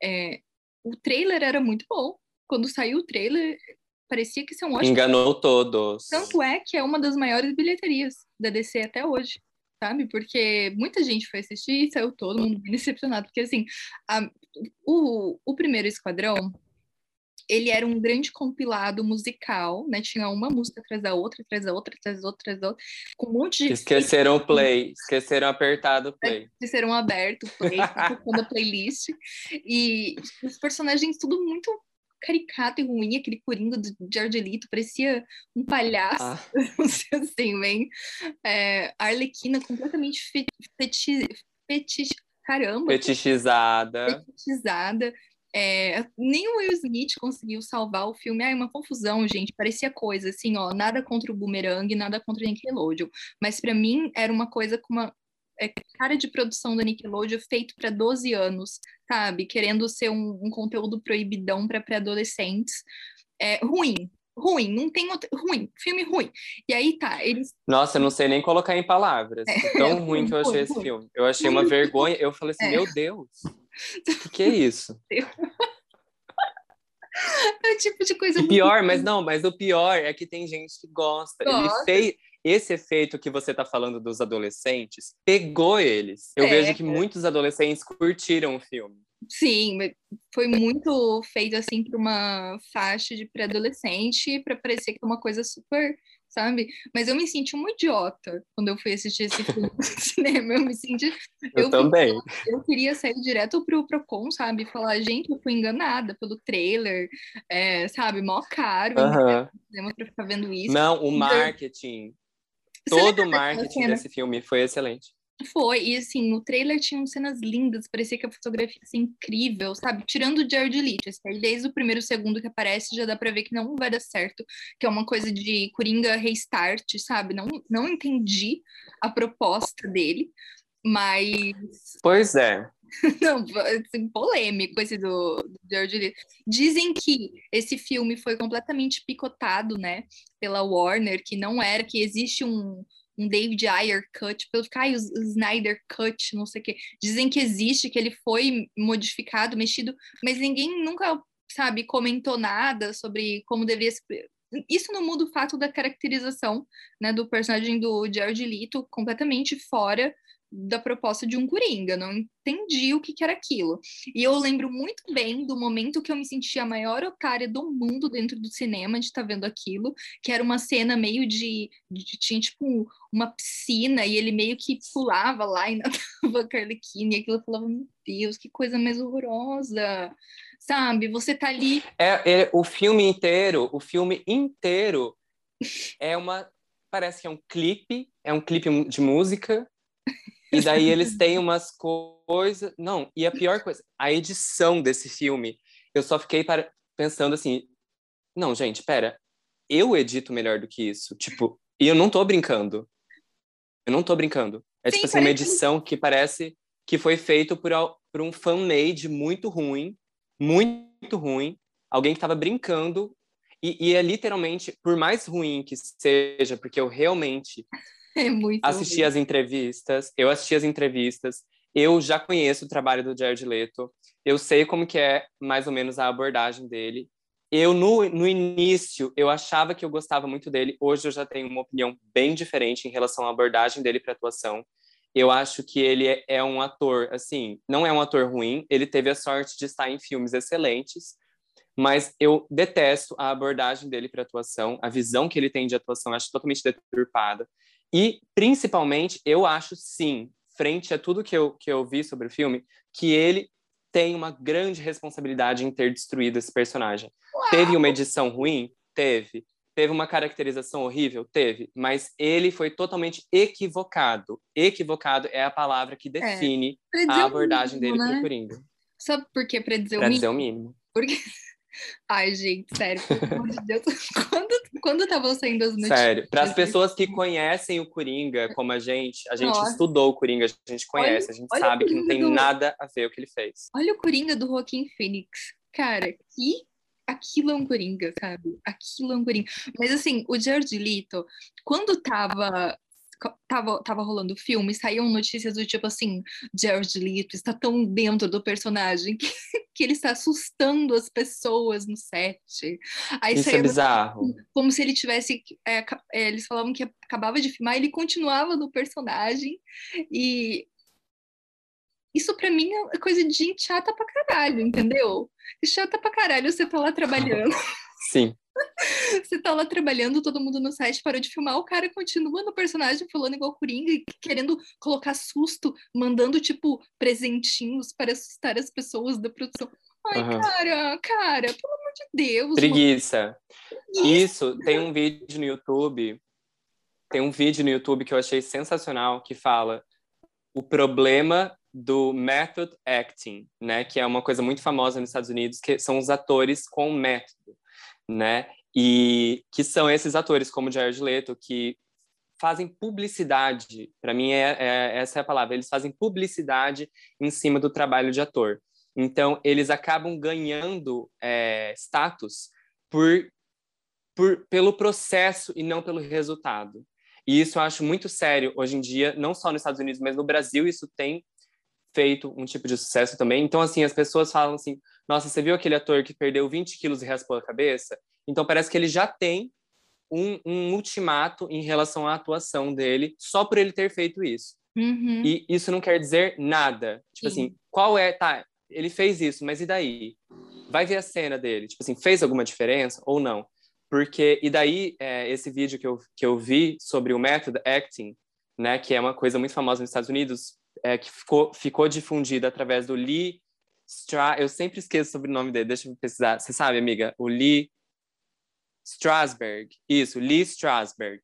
C: é, o trailer era muito bom. Quando saiu o trailer, parecia que isso é um ótimo.
B: Enganou todos.
C: Tanto é que é uma das maiores bilheterias da DC até hoje, sabe? Porque muita gente foi assistir e saiu todo mundo decepcionado. Porque, assim, a, o, o primeiro Esquadrão ele era um grande compilado musical, né? Tinha uma música atrás da outra, atrás da outra, atrás da outra, atrás da outra, com um monte de.
B: Esqueceram o play, esqueceram apertado o play.
C: Esqueceram aberto o play, tocando a playlist. E os personagens tudo muito caricato e ruim, aquele coringa de Argelito, parecia um palhaço, ah. assim, bem. É, a Arlequina completamente feti, feti, caramba.
B: Fetichizada.
C: Fetichizada É, nem o Will Smith conseguiu salvar o filme. Ai, uma confusão, gente. Parecia coisa assim, ó, nada contra o Boomerang, nada contra o Nickelodeon. Mas para mim era uma coisa com uma é, cara de produção da Nickelodeon feito para 12 anos, sabe? Querendo ser um, um conteúdo proibidão para pré-adolescentes. É, ruim, ruim, não tem outro. Ruim, filme ruim. E aí tá, eles.
B: Nossa, eu não sei nem colocar em palavras. É, tão ruim que eu achei ruim, esse ruim. filme. Eu achei uma vergonha. Eu falei assim, é. meu Deus, o que, que é isso?
C: É o tipo de coisa.
B: E pior, mas não, mas o pior é que tem gente que gosta. gosta. Ele fez esse efeito que você está falando dos adolescentes pegou eles. Eu é. vejo que muitos adolescentes curtiram o filme.
C: Sim, foi muito feito assim para uma faixa de pré-adolescente, para parecer que é uma coisa super, sabe? Mas eu me senti uma idiota quando eu fui assistir esse filme no cinema. Eu me senti.
B: Eu, eu também.
C: eu queria sair direto pro Procon, sabe? Falar, gente, eu fui enganada pelo trailer, é, sabe? Mó caro uh -huh. cinema para ficar vendo isso.
B: Não, o marketing. Todo o marketing desse filme foi excelente.
C: Foi, e assim, no trailer tinham cenas lindas, parecia que a fotografia ia ser incrível, sabe? Tirando o Jared Leto, assim, desde o primeiro segundo que aparece já dá pra ver que não vai dar certo, que é uma coisa de Coringa restart, sabe? Não, não entendi a proposta dele, mas...
B: Pois é.
C: não, assim, polêmico esse do, do Jared Leto. Dizem que esse filme foi completamente picotado, né, pela Warner, que não era, que existe um um David Ayer cut, pelo ficar o Snyder cut, não sei o quê. Dizem que existe, que ele foi modificado, mexido, mas ninguém nunca, sabe, comentou nada sobre como deveria ser. Isso não muda o fato da caracterização né, do personagem do Jared Leto completamente fora da proposta de um Coringa, não entendi o que, que, era aquilo. E eu lembro muito bem do momento que eu me sentia a maior otária do mundo dentro do cinema de estar tá vendo aquilo, que era uma cena meio de, de, tinha tipo uma piscina e ele meio que pulava lá e nadava Carlequina, e aquilo eu falava, meu Deus, que coisa mais horrorosa, sabe? Você tá ali...
B: É, é o filme inteiro, o filme inteiro é uma... Parece que é um clipe, é um clipe de música, e daí eles têm umas coisas. Não, e a pior coisa, a edição desse filme, eu só fiquei para... pensando assim: não, gente, pera, eu edito melhor do que isso. Tipo, e eu não tô brincando. Eu não tô brincando. É Sim, tipo assim, uma edição que parece que foi feito por, por um fan-made muito ruim, muito ruim, alguém que tava brincando, e, e, é literalmente, por mais ruim que seja, porque eu realmente
C: É muito
B: assisti as entrevistas, eu assisti as entrevistas, eu já conheço o trabalho do Jared Leto, eu sei como que é mais ou menos a abordagem dele. Eu, no, no início, eu achava que eu gostava muito dele, hoje eu já tenho uma opinião bem diferente em relação à abordagem dele para atuação. Eu acho que ele é, é um ator, assim, não é um ator ruim, ele teve a sorte de estar em filmes excelentes, mas eu detesto a abordagem dele para atuação, a visão que ele tem de atuação, acho totalmente deturpada. E, principalmente, eu acho sim, frente a tudo que eu, que eu vi sobre o filme, que ele tem uma grande responsabilidade em ter destruído esse personagem. Uau. Teve uma edição ruim? Teve. Teve uma caracterização horrível? Teve. Mas ele foi totalmente equivocado. Equivocado é a palavra que é, define é, a abordagem mínimo, dele né? pro Coringa.
C: Sabe por que para dizer,
B: dizer o mínimo?
C: Porque Ai, gente, sério, pelo amor de Deus. Quando, quando estavam saindo as notícias?
B: Sério, para as pessoas que conhecem o Coringa, como a gente, a gente Nossa. estudou o Coringa, a gente conhece, olha, a gente sabe que não tem do... nada a ver o que ele fez.
C: Olha o Coringa do Joaquim Phoenix. Cara, que aquilo é um Coringa, sabe? Aquilo é um Coringa. Mas assim, o Jared Leto, quando tava tava, tava rolando o filme, saíam notícias do tipo assim, Jared Leto está tão dentro do personagem que, que ele está assustando as pessoas no set.
B: Aí Isso é bizarro.
C: Como, como se ele tivesse, é, é, eles falavam que acabava de filmar, ele continuava no personagem e isso para mim é coisa de gente chata pra caralho, entendeu? Chata pra caralho você tá lá trabalhando.
B: Sim.
C: Você tá lá trabalhando, todo mundo no set parou de filmar, o cara continua no personagem falando igual Coringa, querendo colocar susto, mandando, tipo, presentinhos para assustar as pessoas da produção. Ai, uhum. cara, cara, pelo amor de Deus.
B: Preguiça. Isso, tem um vídeo no YouTube, tem um vídeo no YouTube que eu achei sensacional que fala o problema do method acting, né, que é uma coisa muito famosa nos Estados Unidos, que são os atores com método, né, e que são esses atores como Jared Leto que fazem publicidade, para mim é, é, essa é a palavra, eles fazem publicidade em cima do trabalho de ator. Então eles acabam ganhando é, status por, por pelo processo e não pelo resultado. E isso eu acho muito sério hoje em dia, não só nos Estados Unidos, mas no Brasil isso tem feito um tipo de sucesso também. Então, assim, as pessoas falam assim: nossa, você viu aquele ator que perdeu 20 quilos e raspou a cabeça? Então, parece que ele já tem um, um ultimato em relação à atuação dele, só por ele ter feito isso.
C: Uhum.
B: E isso não quer dizer nada. Tipo Sim. assim, qual é. Tá, ele fez isso, mas e daí? Vai ver a cena dele. Tipo assim, fez alguma diferença ou não? Porque, e daí, é, esse vídeo que eu, que eu vi sobre o método acting, né, que é uma coisa muito famosa nos Estados Unidos, é, que ficou, ficou difundida através do Lee Stra eu sempre esqueço sobre o nome dele, deixa eu pesquisar. Você sabe, amiga? O Lee Strasberg. Isso, Lee Strasberg,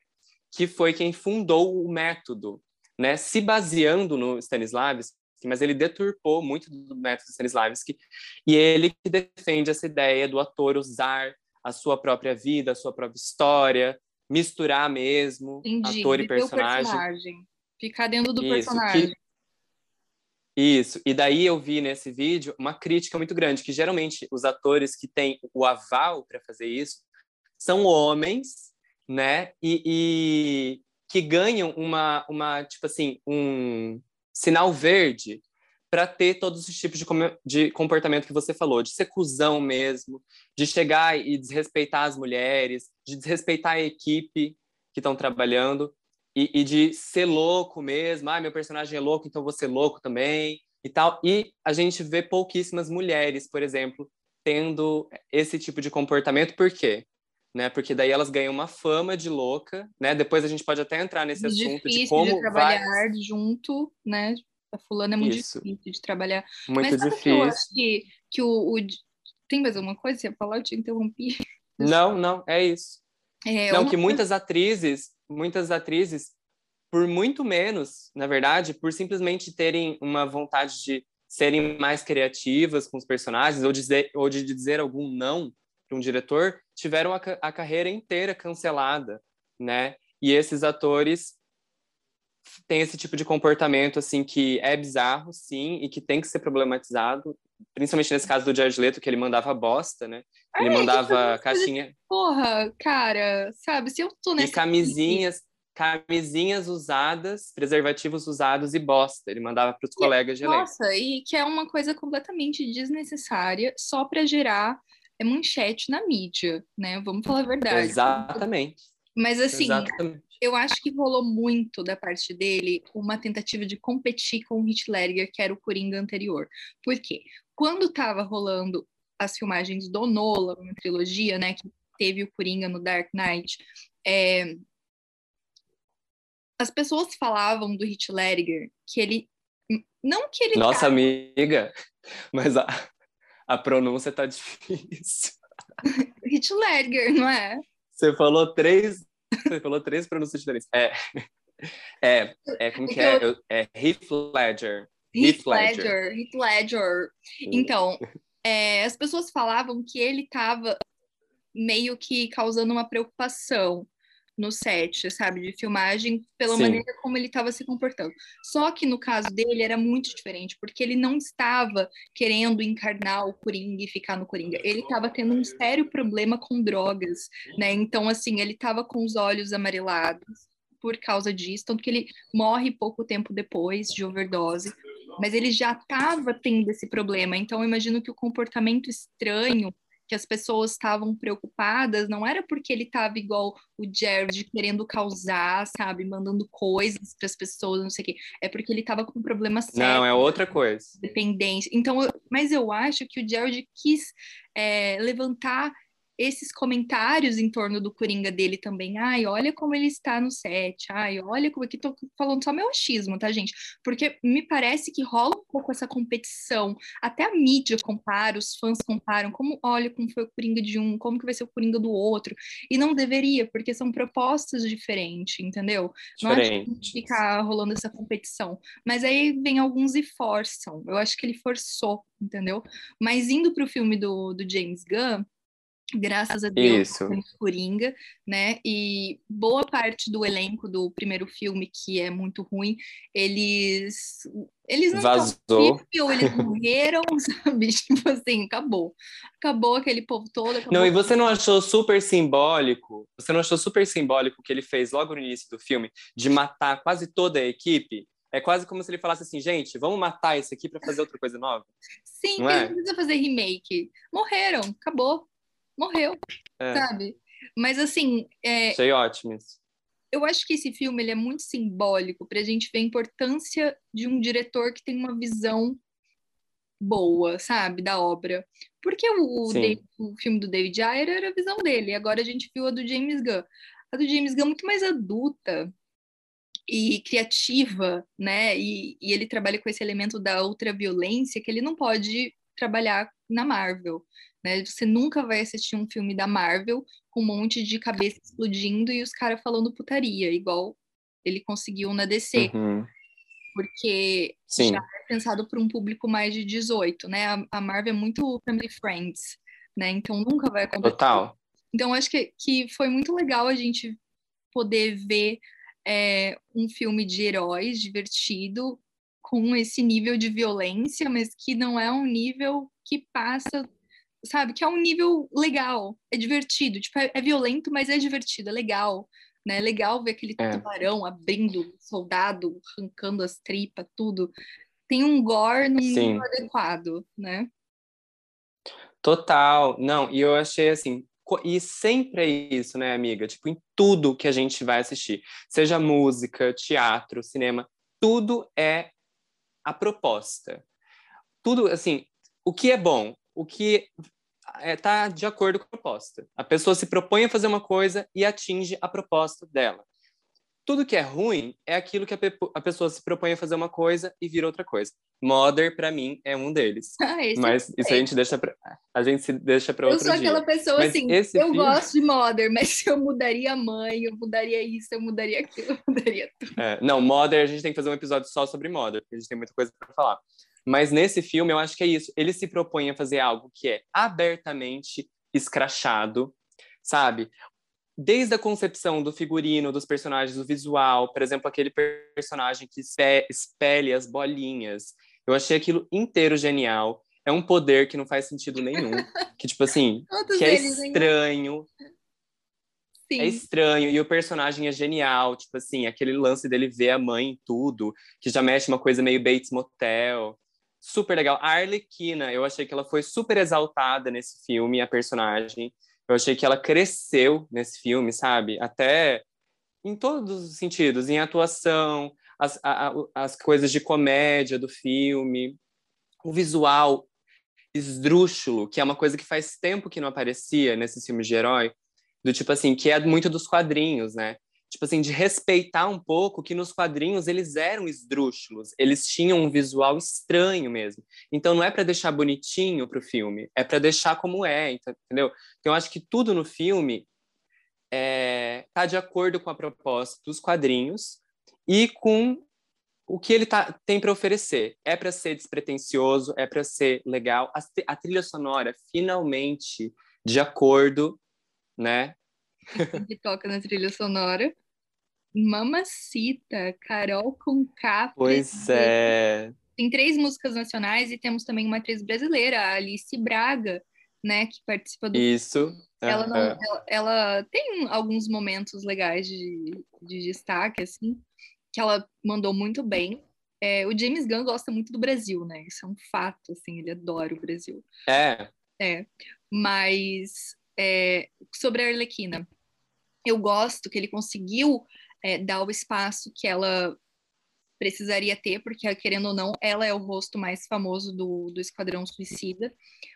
B: que foi quem fundou o método, né? Se baseando no Stanislavski, mas ele deturpou muito do método Stanislavski, e ele que defende essa ideia do ator usar a sua própria vida, a sua própria história, misturar mesmo Entendi. ator e personagem. personagem.
C: Ficar dentro do Isso, personagem. Que
B: isso. E daí eu vi nesse vídeo uma crítica muito grande, que geralmente os atores que têm o aval para fazer isso são homens, né? E, e, que ganham uma, uma, tipo assim, um sinal verde para ter todos os tipos de, de comportamento que você falou, de ser cuzão mesmo, de chegar e desrespeitar as mulheres, de desrespeitar a equipe que estão trabalhando e, e, de ser louco mesmo. Ah, meu personagem é louco, então vou ser louco também e tal. E a gente vê pouquíssimas mulheres, por exemplo, tendo esse tipo de comportamento. Por quê? Né? Porque daí elas ganham uma fama de louca, né? Depois a gente pode até entrar nesse
C: assunto
B: difícil de como
C: de trabalhar junto, né? A fulana é muito Isso. difícil de trabalhar.
B: Muito
C: Mas
B: difícil. Que eu
C: acho que, que o, o, Tem mais alguma coisa? Você ia falar? Eu te interrompi.
B: Não, não, é isso. É, não, que muitas atrizes muitas atrizes, por muito menos, na verdade, por simplesmente terem uma vontade de serem mais criativas com os personagens ou, dizer, ou de dizer algum não para um diretor, tiveram a, a carreira inteira cancelada, né? E esses atores têm esse tipo de comportamento assim que é bizarro, sim, e que tem que ser problematizado, principalmente nesse caso do Jared Leto, que ele mandava bosta, né? Ele é, mandava caixinha.
C: Porra, cara, sabe? Se eu tô nessa.
B: E camisinhas, camisinhas usadas, preservativos usados e bosta. Ele mandava para os colegas de elenco.
C: Nossa, e que é uma coisa completamente desnecessária, só para gerar é manchete na mídia, né? Vamos falar a verdade.
B: Exatamente.
C: Mas assim, Exatamente. eu acho que rolou muito da parte dele uma tentativa de competir com o Ledger, que era o Coringa anterior. Por quê? Quando estava rolando as filmagens do Nolan, uma trilogia, né, que teve o Coringa no Dark Knight, é, as pessoas falavam do Heath Ledger que ele não que ele
B: Nossa tá... amiga, mas a, a pronúncia tá difícil.
C: Heath Ledger, não é?
B: Você falou três, você falou três pronúncias diferentes. É, é, é como que é? Eu... É Heath Ledger.
C: Heath Ledger. Heath Ledger. Então, é, as pessoas falavam que ele estava meio que causando uma preocupação no set, sabe, de filmagem, pela Sim. maneira como ele estava se comportando. Só que no caso dele era muito diferente, porque ele não estava querendo encarnar o Coringa e ficar no Coringa. Ele estava tendo um sério problema com drogas, né? Então, assim, ele estava com os olhos amarelados por causa disso, tanto que ele morre pouco tempo depois de overdose mas ele já estava tendo esse problema. Então, eu imagino que o comportamento estranho que as pessoas estavam preocupadas não era porque ele estava igual o Jared querendo causar, sabe, mandando coisas para as pessoas, não sei o quê. É porque ele estava com um problema sério.
B: Não, é outra coisa.
C: Dependência. Então, eu, mas eu acho que o Jared quis é, levantar esses comentários em torno do Coringa dele também. Ai, olha como ele está no set. Ai, olha como aqui tô falando só meu achismo, tá, gente? Porque me parece que rola um pouco essa competição. Até a mídia compara, os fãs comparam, como olha como foi o Coringa de um, como que vai ser o Coringa do outro. E não deveria, porque são propostas diferentes, entendeu?
B: Diferente.
C: Não ficar rolando essa competição. Mas aí vem alguns e forçam. Eu acho que ele forçou, entendeu? Mas indo para o filme do, do James Gunn, graças a Deus,
B: Isso.
C: Coringa, né? E boa parte do elenco do primeiro filme, que é muito ruim, eles eles não
B: Vazou.
C: ou eles morreram, sabe? Tipo assim, acabou. Acabou aquele povo todo.
B: Não, e você não achou super simbólico? Você não achou super simbólico o que ele fez logo no início do filme de matar quase toda a equipe? É quase como se ele falasse assim, gente, vamos matar esse aqui para fazer outra coisa nova.
C: Sim,
B: não é?
C: não precisa fazer remake. Morreram, acabou. Morreu,
B: É,
C: sabe? Mas assim, é,
B: achei ótimo isso.
C: eu acho que esse filme ele é muito simbólico para a gente ver a importância de um diretor que tem uma visão boa, sabe, da obra. Porque o. David- o filme do David Ayer era a visão dele, e agora a gente viu a do James Gunn. A do James Gunn é muito mais adulta e criativa, né? E, e ele trabalha com esse elemento da ultraviolência que ele não pode trabalhar na Marvel. Né? Você nunca vai assistir um filme da Marvel com um monte de cabeça explodindo e os caras falando putaria, igual ele conseguiu na DC,
B: Uhum.
C: porque
B: Sim,
C: já é pensado para um público mais de 18, né? A, a Marvel é muito family friends, né? Então nunca vai acontecer.
B: total.
C: Então acho que, que foi muito legal a gente poder ver é, um filme de heróis divertido com esse nível de violência, mas que não é um nível que passa, sabe? Que é um nível legal, é divertido, tipo, é, é violento, mas é divertido, é legal, né? É legal ver aquele
B: É.
C: tubarão abrindo, soldado arrancando as tripas, tudo. Tem um gore
B: Sim.
C: nível adequado, né?
B: Total. Não, e eu achei assim, e sempre é isso, né, amiga? Tipo, em tudo que a gente vai assistir, seja música, teatro, cinema, tudo é a proposta. Tudo, assim, o que é bom, o que é, tá de acordo com a proposta. A pessoa se propõe a fazer uma coisa e atinge a proposta dela. Tudo que é ruim é aquilo que a, pe- a pessoa se propõe a fazer uma coisa e vira outra coisa. Mother, para mim, é um deles.
C: Ah,
B: Mas isso a gente deixa pra, a gente se deixa para
C: Eu
B: outro
C: sou
B: dia.
C: aquela pessoa
B: Mas
C: assim, eu
B: filme-
C: gosto de Mother, mas eu mudaria a mãe, eu mudaria isso, eu mudaria aquilo, eu mudaria tudo.
B: É, não, Mother, a gente tem que fazer um episódio só sobre Mother, porque a gente tem muita coisa para falar. Mas nesse filme, eu acho que é isso. Ele se propõe a fazer algo que é abertamente escrachado, sabe? Desde a concepção do figurino, dos personagens, do visual, por exemplo, aquele personagem que espe- espelha as bolinhas. Eu achei aquilo inteiro genial. É um poder que não faz sentido nenhum. que, tipo assim,
C: Todos
B: que é estranho,
C: Sim.
B: é estranho e o personagem é genial, tipo assim, aquele lance dele ver a mãe em tudo, que já mexe uma coisa meio Bates Motel. Super legal. A Arlequina, eu achei que ela foi super exaltada nesse filme, a personagem. Eu achei que ela cresceu nesse filme, sabe? Até em todos os sentidos, em atuação, as, a- as coisas de comédia do filme, o visual esdrúxulo, que é uma coisa que faz tempo que não aparecia nesses filmes de herói, do tipo assim, que é muito dos quadrinhos, né? Tipo assim, de respeitar um pouco que nos quadrinhos eles eram esdrúxulos, eles tinham um visual estranho mesmo. Então não é para deixar bonitinho pro filme, é para deixar como é, entendeu? Então eu acho que tudo no filme é, tá de acordo com a proposta dos quadrinhos e com o que ele tá, tem para oferecer. É para ser despretensioso, é para ser legal. A, a trilha sonora finalmente de acordo, né?
C: que toca na trilha sonora. Mamacita, Carol com K.
B: Pois é.
C: Tem três músicas nacionais e temos também uma atriz brasileira, a Alice Braga, né, que participa do.
B: Isso.
C: Ela, não,
B: aham.
C: ela, ela tem alguns momentos legais de, de destaque, assim, que ela mandou muito bem. É, o James Gunn gosta muito do Brasil, né? Isso é um fato, assim, ele adora o Brasil.
B: É.
C: É, mas é, sobre a Arlequina, eu gosto que ele conseguiu é, dar o espaço que ela precisaria ter, porque querendo ou não, ela é o rosto mais famoso do, do Esquadrão Suicida.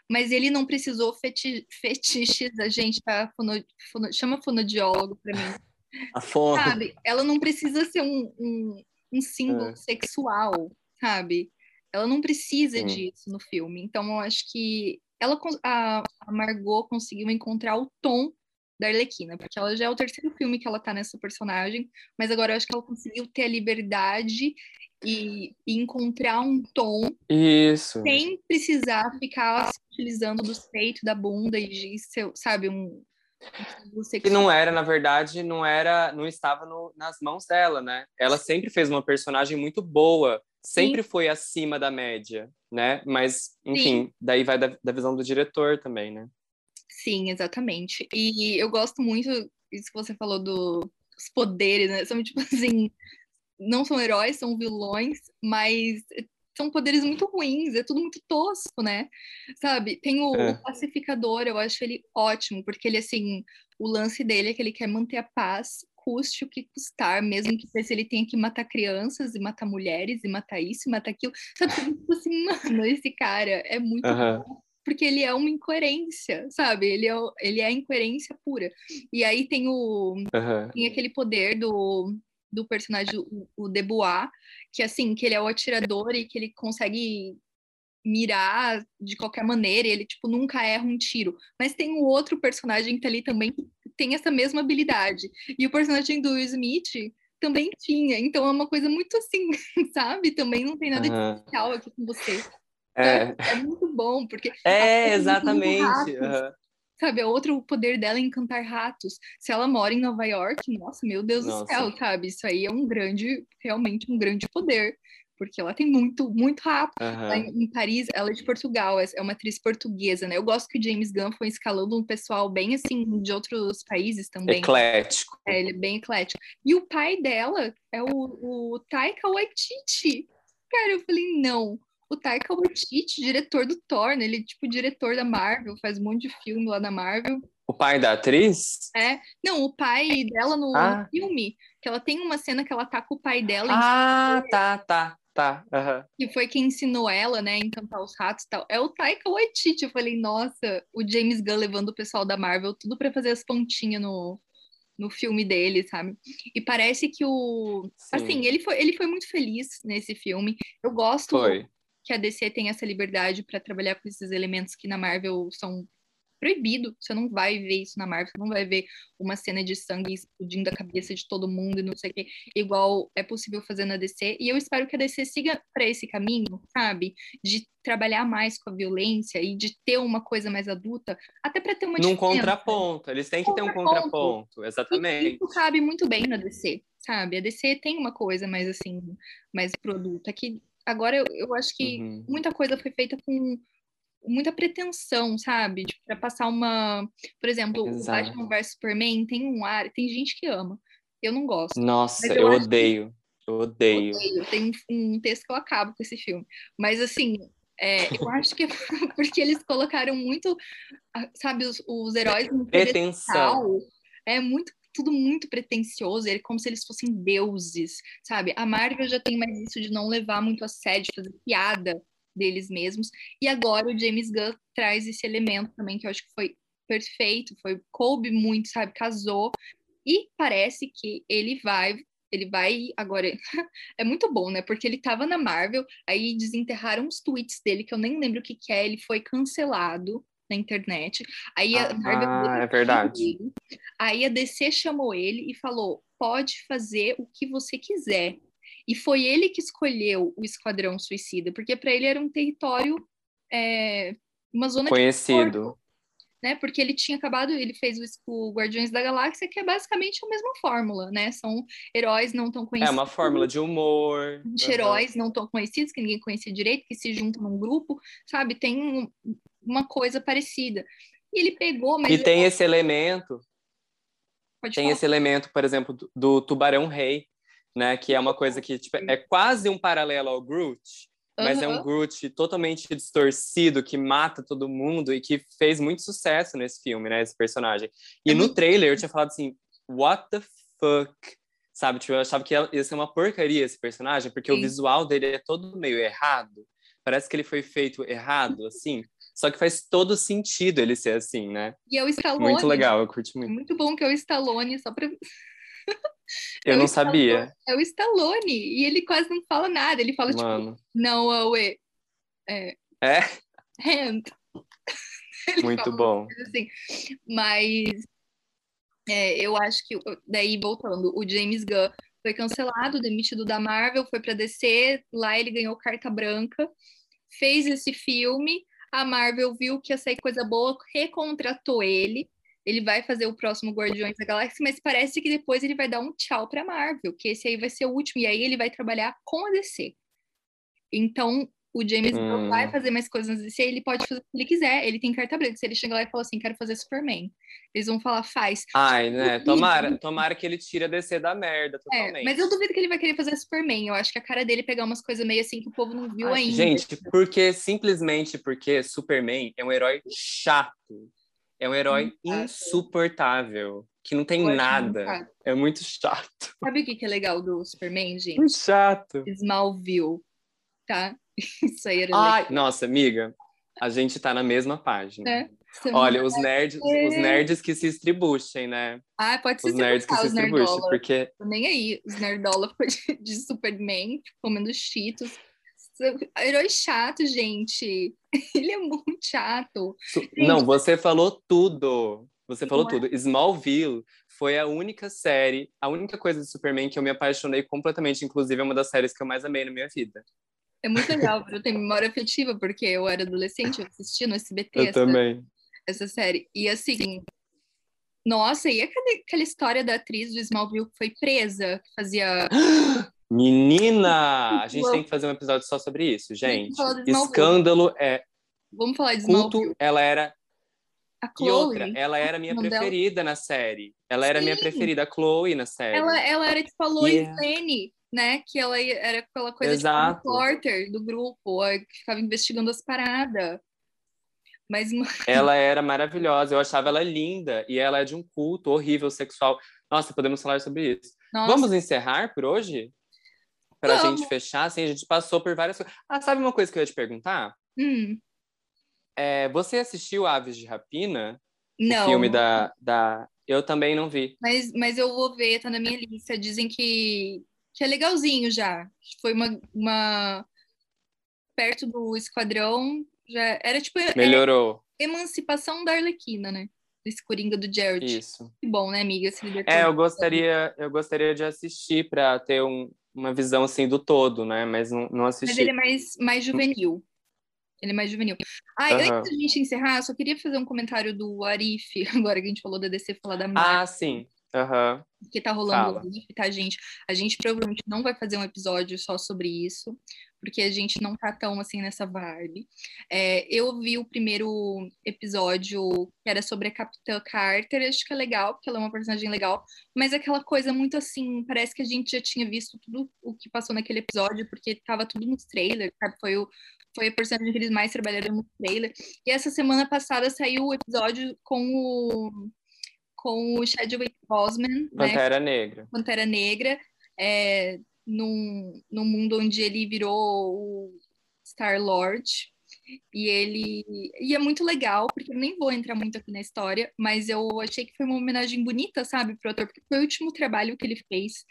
C: Mas ele não precisou feti fetichizar, gente, tá? Fono, fono, chama fonodiólogo para mim.
B: A fono.
C: Sabe? Ela não precisa ser um, um, um símbolo é. sexual, sabe? Ela não precisa disso no filme. Então, eu acho que ela, a, a Margot conseguiu encontrar o tom da Arlequina, porque ela já é o terceiro filme que ela tá nessa personagem, mas agora eu acho que ela conseguiu ter a liberdade e, e encontrar um tom
B: Isso.
C: sem precisar ficar se utilizando do peito, da bunda e de, sabe, um,
B: que não era, na verdade, não era, não estava no, nas mãos dela, né? Ela sempre fez uma personagem muito boa, sempre Sim. foi acima da média, né? Mas, enfim, Sim. daí vai da, da, visão do diretor também, né?
C: Sim, exatamente. E eu gosto muito isso que você falou dos poderes, né? São tipo assim, não são heróis, são vilões, mas são poderes muito ruins, é tudo muito tosco, né? Sabe? Tem o, é. o, pacificador, eu acho ele ótimo, porque ele, assim, o lance dele é que ele quer manter a paz, custe o que custar, mesmo que se ele tenha que matar crianças e matar mulheres e matar isso e matar aquilo. Sabe? Tipo assim, mano, esse cara é muito bom porque ele é uma incoerência, sabe? Ele é, ele é incoerência pura. E aí tem o uhum. tem aquele poder do, do personagem, o, o Debois, que assim, que ele é o atirador e que ele consegue mirar de qualquer maneira, e ele tipo nunca erra um tiro. Mas tem um outro personagem que tá ali também que tem essa mesma habilidade. E o personagem do Smith também tinha. Então é uma coisa muito assim, sabe? Também não tem nada uhum. de especial aqui com você. É. é muito bom, porque.
B: É, exatamente.
C: Uhum. Sabe, é outro poder dela é encantar ratos. Se ela mora em Nova York, nossa, meu Deus nossa. do céu, sabe? Isso aí é um grande, realmente um grande poder. Porque ela tem muito, muito rato. Uhum. Em, em, Paris, ela é de Portugal, é, é uma atriz portuguesa, né? Eu gosto que o James Gunn foi escalando um pessoal bem assim, de outros países também.
B: Eclético.
C: É, ele é bem eclético. E o pai dela é o, o Taika Waititi. Cara, eu falei, não o Taika Waititi, diretor do Thor, né? Ele é tipo diretor da Marvel, faz um monte de filme lá da Marvel.
B: O pai da atriz?
C: É. Não, o pai dela no ah. filme, que ela tem uma cena que ela tá com o pai dela.
B: Ah, tá, tá. Tá, uhum.
C: Que foi quem ensinou ela, né, a encantar os ratos e tal. É o Taika Waititi. Eu falei, nossa, o James Gunn levando o pessoal da Marvel tudo para fazer as pontinhas no, no filme dele, sabe? E parece que o. Sim. Assim, ele foi, ele foi muito feliz nesse filme. Eu gosto foi que a DC tem essa liberdade para trabalhar com esses elementos que na Marvel são proibido. Você não vai ver isso na Marvel, você não vai ver uma cena de sangue explodindo a cabeça de todo mundo e não sei o que, igual é possível fazer na DC. E eu espero que a DC siga para esse caminho, sabe? De trabalhar mais com a violência e de ter uma coisa mais adulta, até para ter uma
B: Num contraponto, eles têm que ter um contraponto, exatamente.
C: isso cabe muito bem na DC, sabe? A DC tem uma coisa mais assim, mais produto. Aqui agora eu, eu acho que uhum. muita coisa foi feita com muita pretensão, sabe? Tipo, para passar uma. Por exemplo, Exato. o Batman vs Superman tem um ar. Tem gente que ama. Eu não gosto.
B: Nossa, eu, eu odeio. Eu odeio.
C: odeio. Tem um, texto que eu acabo com esse filme. Mas assim. É, eu acho que é porque eles colocaram muito, sabe, os, os heróis no
B: Pretensão.
C: É muito tudo muito pretencioso, é como se eles fossem deuses, sabe? A Marvel já tem mais isso de não levar muito a sério, fazer piada deles mesmos. E agora o James Gunn traz esse elemento também que eu acho que foi perfeito, foi coube muito, sabe? Casou e parece que ele vai ele vai agora é muito bom, né? Porque ele tava na Marvel, aí desenterraram os tweets dele que eu nem lembro o que que é, ele foi cancelado na internet. Aí a Marvel
B: ah, é verdade.
C: Ele. Aí a DC chamou ele e falou: pode fazer o que você quiser. E foi ele que escolheu o Esquadrão Suicida, porque para ele era um território, é, uma zona
B: conhecido.
C: né? Porque ele tinha acabado, ele fez o, o, Guardiões da Galáxia, que é basicamente a mesma fórmula, né? São heróis não tão conhecidos.
B: É uma fórmula de humor.
C: De uhum. heróis não tão conhecidos, que ninguém conhecia direito, que se juntam num grupo, sabe? Tem uma coisa parecida. E ele pegou, mas.
B: E tem esse elemento. Pode tem falar. esse elemento, por exemplo, do, do Tubarão Rei, né? Que é uma coisa que tipo, é quase um paralelo ao Groot, mas uhum. é um Groot totalmente distorcido, que mata todo mundo e que fez muito sucesso nesse filme, né? Esse personagem. E é no muito... trailer eu tinha falado assim: what the fuck? Sabe? Tipo, eu achava que ia ser uma porcaria esse personagem, porque Sim. o visual dele é todo meio errado. Parece que ele foi feito errado, assim. Só que faz todo sentido ele ser assim, né?
C: E é o Stallone.
B: Muito legal, eu curti muito.
C: Muito bom que é o Stallone, só pra.
B: eu é não sabia.
C: É o Stallone. E ele quase não fala nada. Ele fala, tipo, Mano. tipo, não, away. É.
B: É?
C: Hand.
B: muito bom.
C: Assim. Mas é, eu acho que, daí voltando, o James Gunn foi cancelado, demitido da Marvel, foi para DC, lá ele ganhou carta branca, fez esse filme, a Marvel viu que ia sair coisa boa, recontratou ele, ele vai fazer o próximo Guardiões da Galáxia, mas parece que depois ele vai dar um tchau para Marvel, que esse aí vai ser o último, e aí ele vai trabalhar com a DC. Então, o James hum. vai fazer mais coisas DC, ele pode fazer o que ele quiser, ele tem carta branca. Se ele chegar lá e falar assim, quero fazer Superman, eles vão falar, faz.
B: Ai, né? Tomara, tomara que ele tire a DC da merda totalmente.
C: É, mas eu duvido que ele vai querer fazer Superman. Eu acho que a cara dele é pegar umas coisas meio assim que o povo não viu Ai, ainda.
B: Gente, porque simplesmente porque Superman é um herói chato. É um herói insuportável, que não tem nada. É muito chato.
C: Sabe o que é legal do Superman, gente?
B: Muito chato.
C: Smallville, tá? Isso aí era
B: Ai, legal. nossa, amiga, a gente tá na mesma página. É. Olha, os nerds, os nerds que se distribuem, né?
C: Ah, pode ser
B: os nerds que se distribuem, porque
C: nem aí, os nerdola de, Superman comendo cheetos. Herói chato, gente. Ele é muito chato.
B: Gente, Não, você falou tudo. Você falou é? tudo. Smallville foi a única série, a única coisa de Superman que eu me apaixonei completamente. Inclusive, é uma das séries que eu mais amei na minha vida.
C: É muito legal, eu tenho memória afetiva, porque eu era adolescente, eu assistia no SBT
B: eu essa, também.
C: essa série. E assim, nossa, e aquela, aquela história da atriz do Smallville que foi presa, que fazia.
B: Menina! A gente tem que fazer um episódio só sobre isso, gente. Escândalo é.
C: Vamos falar de Smallville. Culto,
B: ela era. A Chloe, e outra, ela era minha preferida dela. na série. Ela Sim. era minha preferida, a Chloe, na série.
C: Ela, ela era tipo a Lois yeah. Lane né? Que ela era aquela coisa Exato. de repórter do grupo, que ficava investigando as paradas. Mas
B: ela era maravilhosa, eu achava ela linda e ela é de um culto horrível sexual. Nossa, podemos falar sobre isso. Nossa. Vamos encerrar por hoje? Para a gente fechar, assim, a gente passou por várias coisas. Ah, sabe uma coisa que eu ia te perguntar?
C: Hum.
B: É, você assistiu Aves de Rapina?
C: Não.
B: O filme da, da. Eu também não vi.
C: Mas, mas eu vou ver, tá na minha lista. Dizem que que é legalzinho já. Foi uma, uma perto do esquadrão, já era tipo
B: melhorou.
C: emancipação da Arlequina, né? Desse Coringa do Jared.
B: Isso.
C: Que bom, né, amiga?
B: é, eu gostaria, eu gostaria de assistir para ter um, uma visão assim do todo, né? Mas não, não assisti.
C: Mas ele é mais, mais juvenil. Ele é mais juvenil. Ah, uhum. antes da gente encerrar, só queria fazer um comentário do Arif, agora que a gente falou da DC, falar da
B: Marvel. Ah, sim. Uhum.
C: Que tá rolando Arif, tá, gente? A gente provavelmente não vai fazer um episódio só sobre isso, porque a gente não tá tão assim nessa vibe. É, eu vi o primeiro episódio que era sobre a Capitã Carter, acho que é legal, porque ela é uma personagem legal, mas aquela coisa muito assim, parece que a gente já tinha visto tudo o que passou naquele episódio, porque tava tudo nos trailers, sabe? Foi o foi a personagem que eles mais trabalharam no trailer. E essa semana passada saiu o episódio com o com o Chadwick Boseman.
B: Né? Pantera né? Negra.
C: Pantera Negra, é, num, num mundo onde ele virou o Star-Lord. E ele. E é muito legal, porque eu nem vou entrar muito aqui na história, mas eu achei que foi uma homenagem bonita, sabe, pro ator, porque foi o último trabalho que ele fez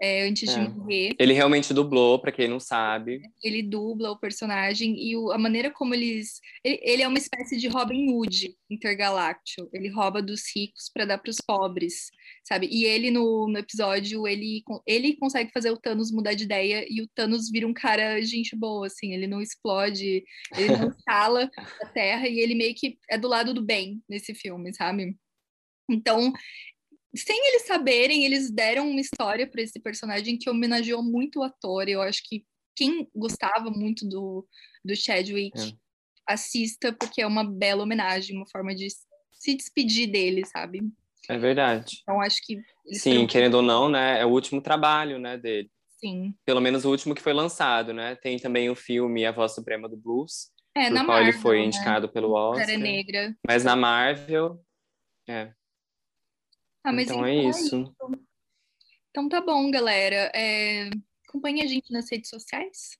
C: é, antes é. de morrer.
B: Ele realmente dublou, para quem não sabe.
C: Ele dubla o personagem e o, a maneira como eles. Ele, ele, é uma espécie de Robin Hood intergaláctico. Ele rouba dos ricos para dar para os pobres, sabe? E ele no, no episódio ele, ele consegue fazer o Thanos mudar de ideia e o Thanos vira um cara gente boa, assim. Ele não explode, ele não escala a Terra e ele meio que é do lado do bem nesse filme, sabe? Então, sem eles saberem, eles deram uma história para esse personagem que homenageou muito o ator. Eu acho que quem gostava muito do, do Chadwick é. assista, porque é uma bela homenagem, uma forma de se despedir dele, sabe?
B: É verdade.
C: Então acho que.
B: Sim, foram... querendo ou não, né? É o último trabalho, né, dele.
C: Sim.
B: Pelo menos o último que foi lançado, né? Tem também o filme A Voz Suprema do Blues.
C: É, na
B: qual
C: Marvel,
B: ele foi
C: né?
B: indicado pelo Oscar.
C: Cara Negra.
B: Mas na Marvel, é.
C: Ah,
B: então, então é, é isso.
C: Então tá bom, galera. É... Acompanhe a gente nas redes sociais.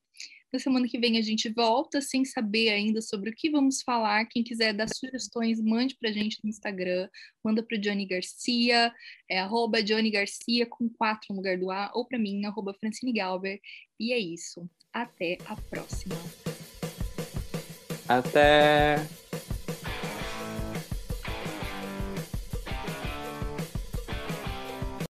C: Na semana que vem a gente volta sem saber ainda sobre o que vamos falar. Quem quiser dar sugestões, mande pra gente no Instagram, manda pro Johnny Garcia, é arroba Johnny Garcia com quatro no lugar do A, ou para mim, arroba Francine Galber. E é isso. Até a próxima.
B: Até!